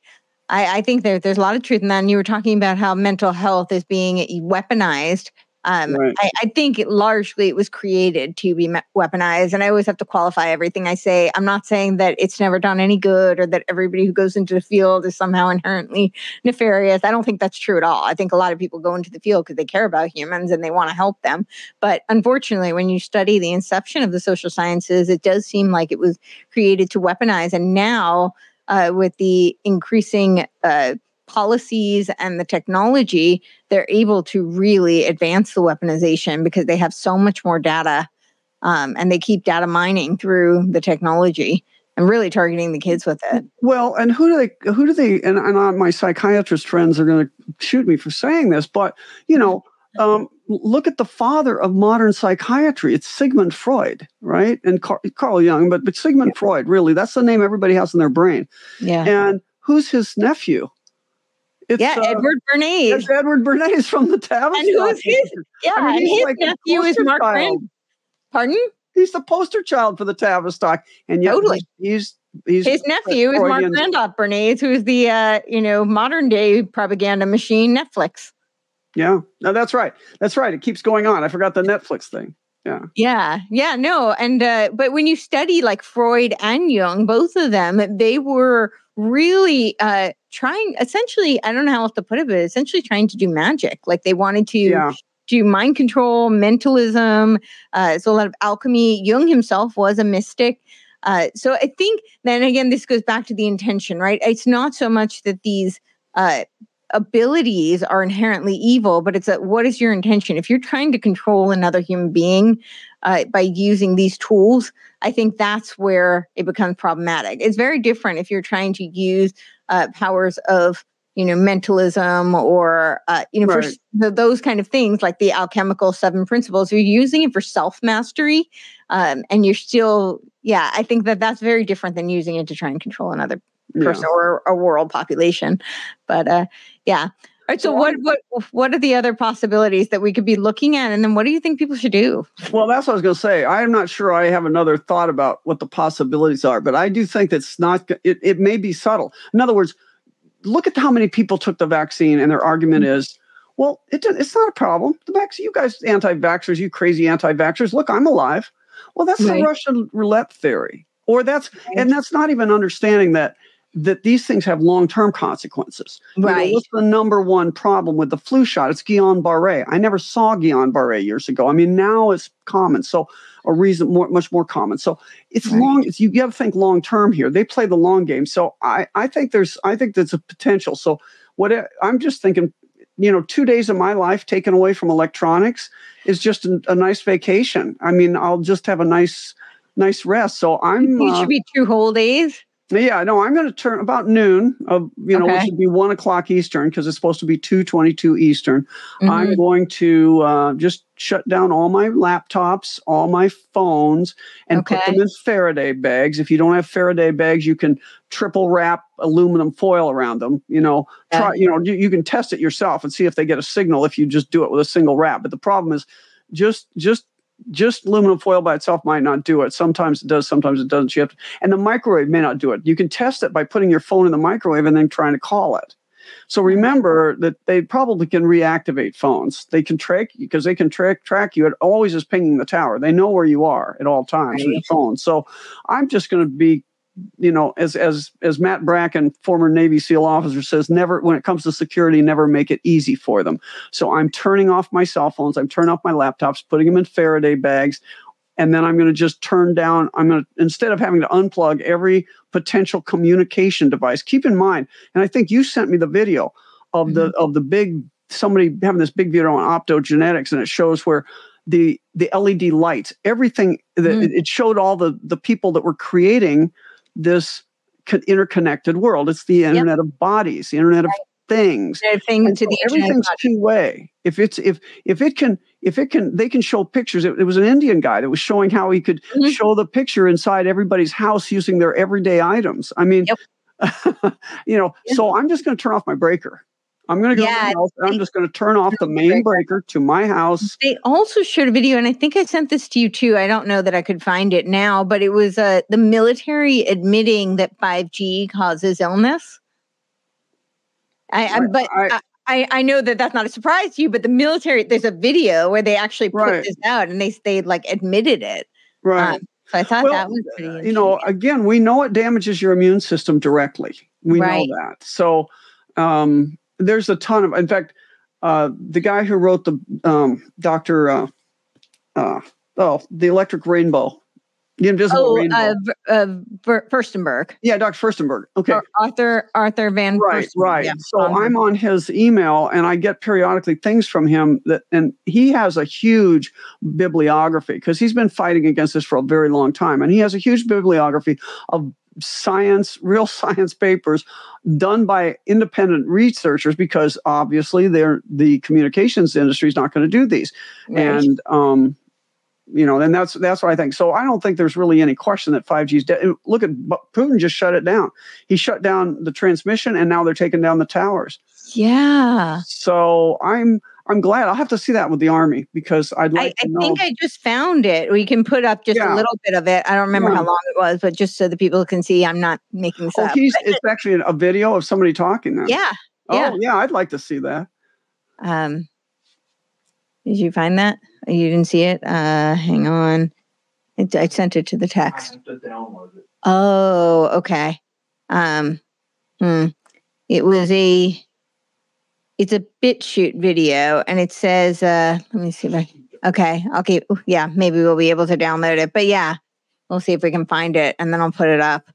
I, I think there, there's a lot of truth in that. And you were talking about how mental health is being weaponized um, right. I, I, think largely it was created to be weaponized. And I always have to qualify everything I say. I'm not saying that it's never done any good or that everybody who goes into the field is somehow inherently nefarious. I don't think that's true at all. I think a lot of people go into the field because they care about humans and they want to help them. But unfortunately, when you study the inception of the social sciences, it does seem like it was created to weaponize. And now, uh, with the increasing uh, policies and the technology, they're able to really advance the weaponization because they have so much more data um, and they keep data mining through the technology and really targeting the kids with it. Well, and who do they? Who do they? And, and uh, my psychiatrist friends are going to shoot me for saying this, but you know, um, look at the father of modern psychiatry. It's Sigmund Freud, right? And Car- Carl Jung, but but Sigmund yeah. Freud, really, that's the name everybody has in their brain. Yeah. And who's his nephew? It's, yeah, uh, Edward Bernays. It's Edward Bernays from the Tavistock. And who's his? Yeah, I mean, his like nephew is Mark Brand. Pardon? He's the poster child for the Tavistock, and yet totally. he's, he's his nephew is Mark Randolph Bernays, who's the uh, you know modern day propaganda machine, Netflix. Yeah, no, that's right. That's right. It keeps going on. I forgot the Netflix thing. Yeah. Yeah. Yeah. No. And, uh, but when you study like Freud and Jung, both of them, they were really uh, trying, essentially, I don't know how else to put it, but essentially trying to do magic. Like they wanted to yeah to mind control, mentalism. Uh, so a lot of alchemy. Jung himself was a mystic. Uh, so I think then again, this goes back to the intention, right? It's not so much that these uh, abilities are inherently evil, but it's that what is your intention? If you're trying to control another human being uh, by using these tools, I think that's where it becomes problematic. It's very different if you're trying to use uh, powers of you know mentalism or uh, you know right. for the, those kind of things like the alchemical seven principles you're using it for self mastery um, and you're still yeah i think that that's very different than using it to try and control another person yeah. or a world population but uh, yeah right so what what what are the other possibilities that we could be looking at and then what do you think people should do well that's what i was going to say i'm not sure i have another thought about what the possibilities are but i do think that's not it, it may be subtle in other words look at how many people took the vaccine, and their argument mm-hmm. is, well, it, it's not a problem. The vaccine, you guys, anti-vaxxers, you crazy anti-vaxxers, look, I'm alive. Well, that's right. the Russian roulette theory, or that's, right. and that's not even understanding that that these things have long-term consequences. Right. You know, what's the number one problem with the flu shot? It's Guillain-Barré. I never saw Guillain-Barré years ago. I mean, now it's common. So a reason more much more common. So it's right. long. It's, you got to think long term here. They play the long game. So I I think there's I think there's a potential. So what I'm just thinking, you know, two days of my life taken away from electronics is just a, a nice vacation. I mean, I'll just have a nice nice rest. So I'm. You should uh, be two whole days. Yeah, no, I'm going to turn about noon of you know, okay. which would be one o'clock Eastern because it's supposed to be two twenty-two Eastern. Mm-hmm. I'm going to uh, just shut down all my laptops, all my phones, and okay. put them in Faraday bags. If you don't have Faraday bags, you can triple wrap aluminum foil around them. You know, try. You know, you, you can test it yourself and see if they get a signal if you just do it with a single wrap. But the problem is, just just just aluminum foil by itself might not do it. Sometimes it does, sometimes it doesn't. You have to, and the microwave may not do it. You can test it by putting your phone in the microwave and then trying to call it. So remember that they probably can reactivate phones. They can track you because they can track track you. It always is pinging the tower. They know where you are at all times right. with your phone. So I'm just going to be you know, as as as Matt Bracken, former Navy SEAL officer, says, never when it comes to security, never make it easy for them. So I'm turning off my cell phones, I'm turning off my laptops, putting them in Faraday bags, and then I'm going to just turn down. I'm going to instead of having to unplug every potential communication device. Keep in mind, and I think you sent me the video of mm-hmm. the of the big somebody having this big video on optogenetics, and it shows where the the LED lights, everything that mm. it showed all the the people that were creating this interconnected world. It's the internet yep. of bodies, the internet right. of things. Thing to so the everything's two way. If it's if if it can if it can they can show pictures. It, it was an Indian guy that was showing how he could mm-hmm. show the picture inside everybody's house using their everyday items. I mean, yep. you know. Yeah. So I'm just going to turn off my breaker. I'm going to go yeah, house, I'm just going to turn off the main breaker to my house. They also showed a video, and I think I sent this to you too. I don't know that I could find it now, but it was uh, the military admitting that 5G causes illness. I, I but I, I, I, know that that's not a surprise to you, but the military, there's a video where they actually put right. this out and they they like admitted it. Right. Um, so I thought well, that was pretty. You know, again, we know it damages your immune system directly. We right. know that. So, um, there's a ton of in fact uh, the guy who wrote the um, dr uh, uh, oh the electric rainbow The Invisible Oh, Rainbow. uh, uh, Ver- Firstenberg. yeah, Dr. Firstenberg. Okay. Or Arthur Arthur Van right right yeah. so Um, i'm on his email and i get periodically things from him that and he has a huge bibliography because he's been fighting against this for a very long time and he has a huge bibliography of science real science papers done by independent researchers because obviously they're the communications industry is not going to do these. Right. and um you know and that's that's what i think. So i don't think there's really any question that 5g is dead look at putin just shut it down. He shut down the transmission and now they're taking down the towers yeah. so i'm i'm glad i'll have to see that with the army because i'd like I to know think I just found it. We can put up just Yeah. a little bit of it. I don't remember how long it was, but just so the people can see, I'm not making this oh up. he's it's actually a video of somebody talking then yeah. oh yeah. yeah i'd like to see that Um, did you find that? You didn't see it? Uh, hang on. It, I sent it to the text. Oh, okay. Um, hmm. It was a, it's a bit shoot video, and it says, uh, let me see if I. Okay, I'll keep. Yeah, maybe we'll be able to download it. But yeah, we'll see if we can find it, and then I'll put it up.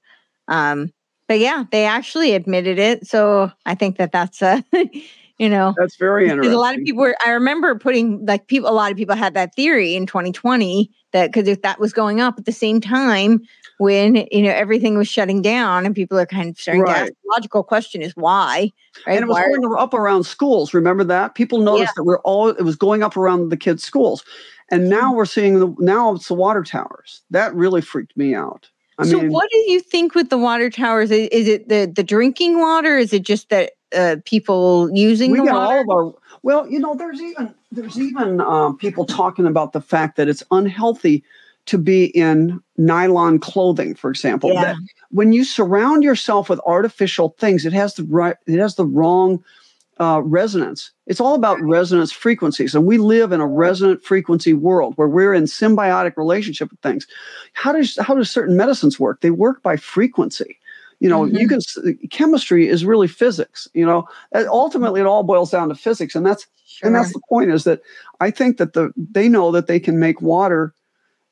Um, but yeah, they actually admitted it, so I think that that's uh, you know, that's very interesting a lot of people were, I remember putting like people, a lot of people had that theory in 2020 that because if that was going up at the same time when, you know, everything was shutting down and people are kind of starting to ask the logical question is why, right? and it was Why are- going up around schools. Remember that? People noticed that we're all it was going up around the kids' schools. And now Mm-hmm. we're seeing the now it's the water towers. That really freaked me out. I so mean, what do you think with the water towers? Is, is it the, the drinking water? Is it just that uh, people using we the get water? all of our well, you know, there's even there's even um, people talking about the fact that it's unhealthy to be in nylon clothing, for example. Yeah. That when you surround yourself with artificial things, it has the right it has the wrong uh, resonance. It's all about resonance frequencies, and we live in a resonant frequency world where we're in symbiotic relationship with things. How does how does certain medicines work? They work by frequency. You know, you can chemistry is really physics. You know, Uh, ultimately it all boils down to physics, and that's Sure. and that's the point is that I think that the they know that they can make water.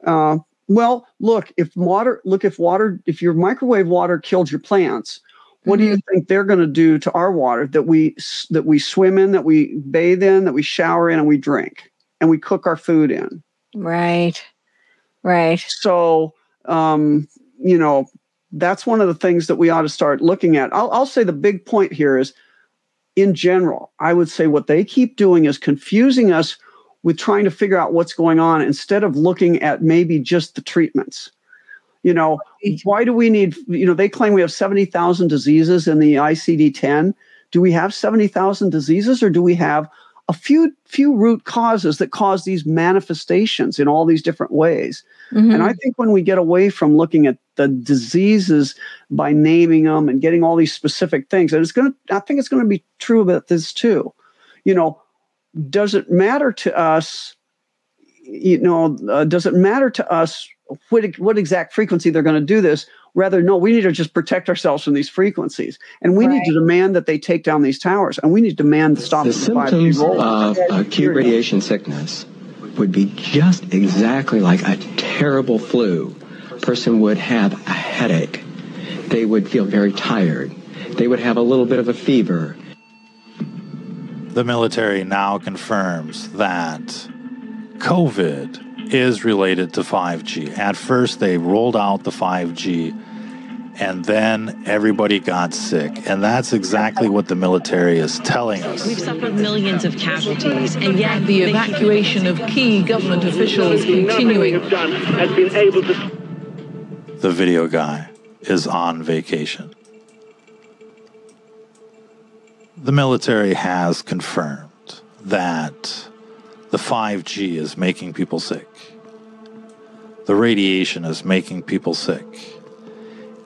Uh, well, look if water look if water if your microwave water killed your plants, what do you think they're going to do to our water that we that we swim in, that we bathe in, that we shower in, and we drink, and we cook our food in? right. Right. So, um, you know, that's one of the things that we ought to start looking at. I'll, I'll say the big point here is, in general, I would say what they keep doing is confusing us with trying to figure out what's going on instead of looking at maybe just the treatments. You know, why do we need, you know, they claim we have 70,000 diseases in the ICD 10. Do we have 70,000 diseases or do we have a few few root causes that cause these manifestations in all these different ways? Mhm. And I think when we get away from looking at the diseases by naming them and getting all these specific things, and it's going to, I think it's going to be true about this too. You know, does it matter to us? You know, uh, does it matter to us what what exact frequency they're going to do this? Rather, no, we need to just protect ourselves from these frequencies, and we need to demand that they take down these towers, and we need to demand to stop The the symptoms of acute radiation sickness would be just exactly like a terrible flu. Person would have a headache. They would feel very tired. They would have a little bit of a fever. The military now confirms that COVID is related to 5G. At first, they rolled out the 5G, and then everybody got sick. And that's exactly what the military is telling us. We've suffered millions of casualties, and yet the evacuation of key government officials is continuing. The video guy is on vacation. The military has confirmed that the 5G is making people sick. The radiation is making people sick.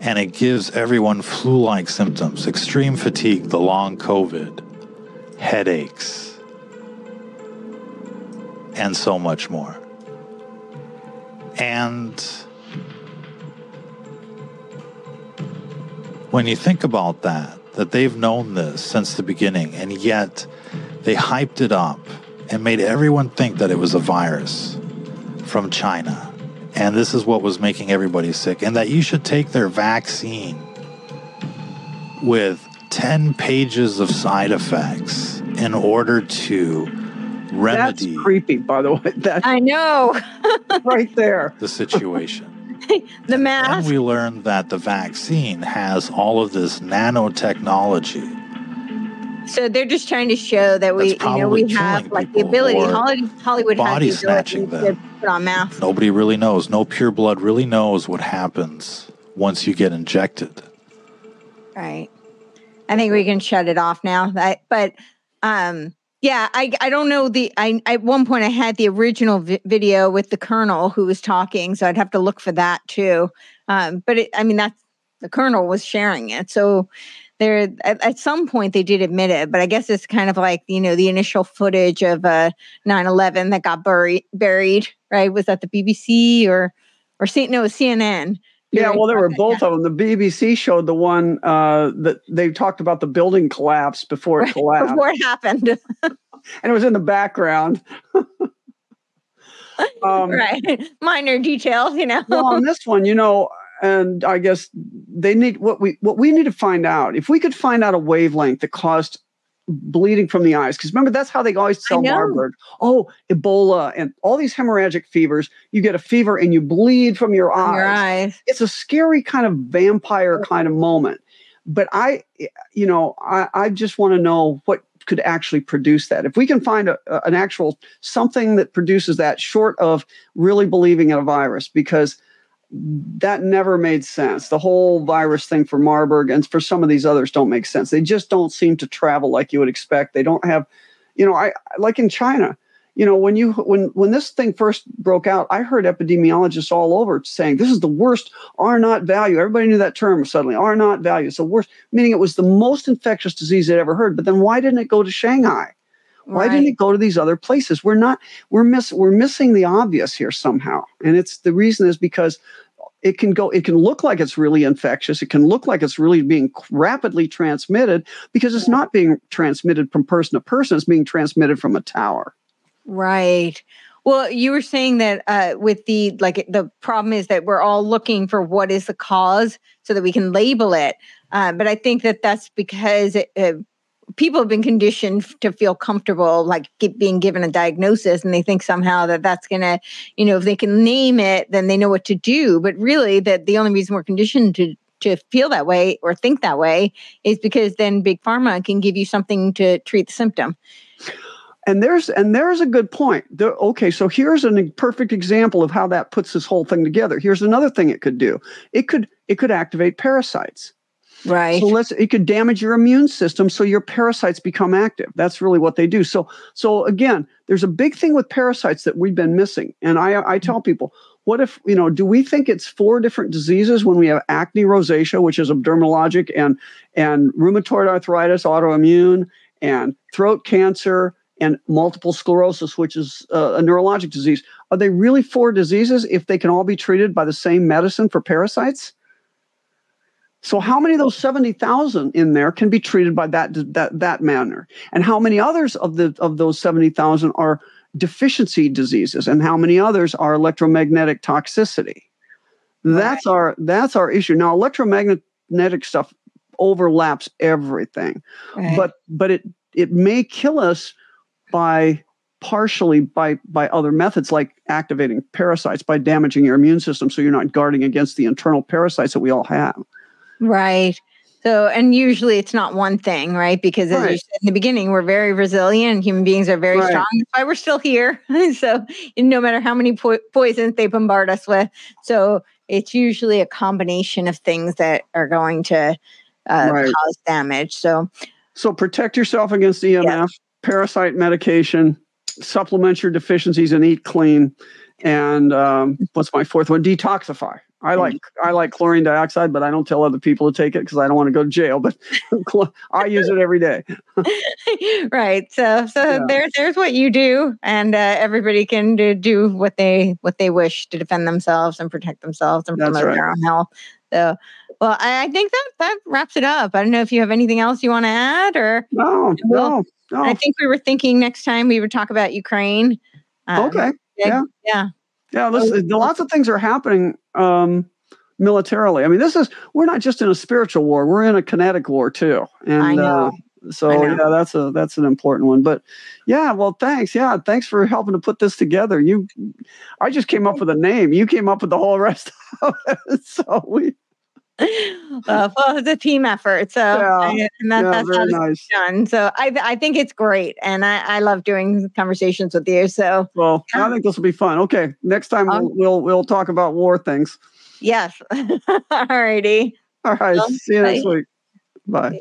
And it gives everyone flu like symptoms extreme fatigue, the long COVID, headaches, and so much more. And when you think about that, that they've known this since the beginning, and yet they hyped it up and made everyone think that it was a virus from China and this is what was making everybody sick, and that you should take their vaccine with 10 pages of side effects in order to remedy That's creepy, by the way. That's I know. right there. the situation. the And we learned that the vaccine has all of this nanotechnology. So they're just trying to show that we, you know, we have like the ability. Hollywood, Hollywood body has the snatching to them. put on masks. Nobody really knows. No pure blood really knows what happens once you get injected. Right. I think we can shut it off now. But um, yeah, I I don't know the. I at one point I had the original vi- video with the colonel who was talking, so I'd have to look for that too. Um, but it, I mean, that's the colonel was sharing it, so there at, at some point they did admit it. But I guess it's kind of like you know the initial footage of uh 9/11 that got buried. Buried, right? Was that the BBC or or C, no CNN? Yeah, well, there were both of them. The BBC showed the one uh, that they talked about the building collapse before it collapsed, Before it happened, and it was in the background. um, right? Minor details, you know. well, on this one, you know, and I guess they need what we what we need to find out. If we could find out a wavelength that caused bleeding from the eyes, because remember that's how they always tell know. Marburg. Oh, Ebola and all these hemorrhagic fevers. You get a fever and you bleed from your eyes. Your eyes. It's a scary kind of vampire kind of moment. But I, eh, you know, I, I just want to know what could actually produce that. If we can find a- an actual something that produces that, short of really believing in a virus, because that never made sense. The whole virus thing for Marburg and for some of these others don't make sense. They just don't seem to travel like you would expect. They don't have, you know, I like in China. You know, when you when when this thing first broke out, I heard epidemiologists all over saying this is the worst R naught value. Everybody knew that term suddenly. R naught value. It's the worst, meaning it was the most infectious disease they'd ever heard. But then why didn't it go to Shanghai? Why didn't it go to these other places? We're not we're miss we're missing the obvious here somehow. And it's the reason is because it can go it can look like it's really infectious. It can look like it's really being rapidly transmitted because it's not being transmitted from person to person, it's being transmitted from a tower. Right. Well, you were saying that uh, with the like the problem is that we're all looking for what is the cause so that we can label it. Uh, but I think that that's because it, uh, people have been conditioned to feel comfortable like being given a diagnosis, and they think somehow that that's gonna, you know, if they can name it, then they know what to do. But really, that the only reason we're conditioned to to feel that way or think that way is because then big pharma can give you something to treat the symptom. And there's and there's a good point. There, okay, so here's a perfect example of how that puts this whole thing together. Here's another thing it could do. It could it could activate parasites. Right. So let's it could damage your immune system so your parasites become active. That's really what they do. So so again, there's a big thing with parasites that we've been missing. And I I tell people, what if, you know, do we think it's four different diseases when we have acne rosacea, which is a dermatologic and and rheumatoid arthritis, autoimmune, and throat cancer and multiple sclerosis, which is uh, a neurologic disease. Are they really four diseases if they can all be treated by the same medicine for parasites? So how many of those 70,000 in there can be treated by that that that manner? And how many others of the of those 70,000 are deficiency diseases and how many others are electromagnetic toxicity? That's our that's our issue. Now electromagnetic stuff overlaps everything. Right. But but it it may kill us by partially by by other methods like activating parasites by damaging your immune system so you're not guarding against the internal parasites that we all have. Right. So, and usually it's not one thing, right? Because as you said in the beginning, we're very resilient. Human beings are very Right. strong. That's why we're still here. so, no matter how many po- poisons they bombard us with, so it's usually a combination of things that are going to uh, Right. cause damage. So, So protect yourself against EMF, parasite medication, supplement your deficiencies and eat clean. And um, what's my fourth one? Detoxify. I like I like chlorine dioxide, but I don't tell other people to take it because I don't want to go to jail. But I use it every day. right. So, so Yeah. there, there's what you do, and uh, everybody can do, do what they what they wish to defend themselves and protect themselves and That's promote right. their own health. So, well, I, I think that that wraps it up. I don't know if you have anything else you want to add, or No, Well, no, I think we were thinking next time we would talk about Ukraine. Um, Okay. yeah, yeah. yeah. Yeah, listen, lots of things are happening um, militarily. I mean, this is we're not just in a spiritual war; we're in a kinetic war too. And I know. Uh, so I know. yeah, that's a that's an important one. But yeah, well, thanks. Yeah, thanks for helping to put this together. You, I just came up with a name. You came up with the whole rest of it. So we, uh, well, it's a team effort. So Yeah. And that, yeah, that's how it's nice. done. So I, I think it's great, and I, I love doing conversations with you. So Well, I think this will be fun. Okay, next time Um, we'll we'll, we'll talk about war things. yes, all righty. All right, Well, see you next week. Bye.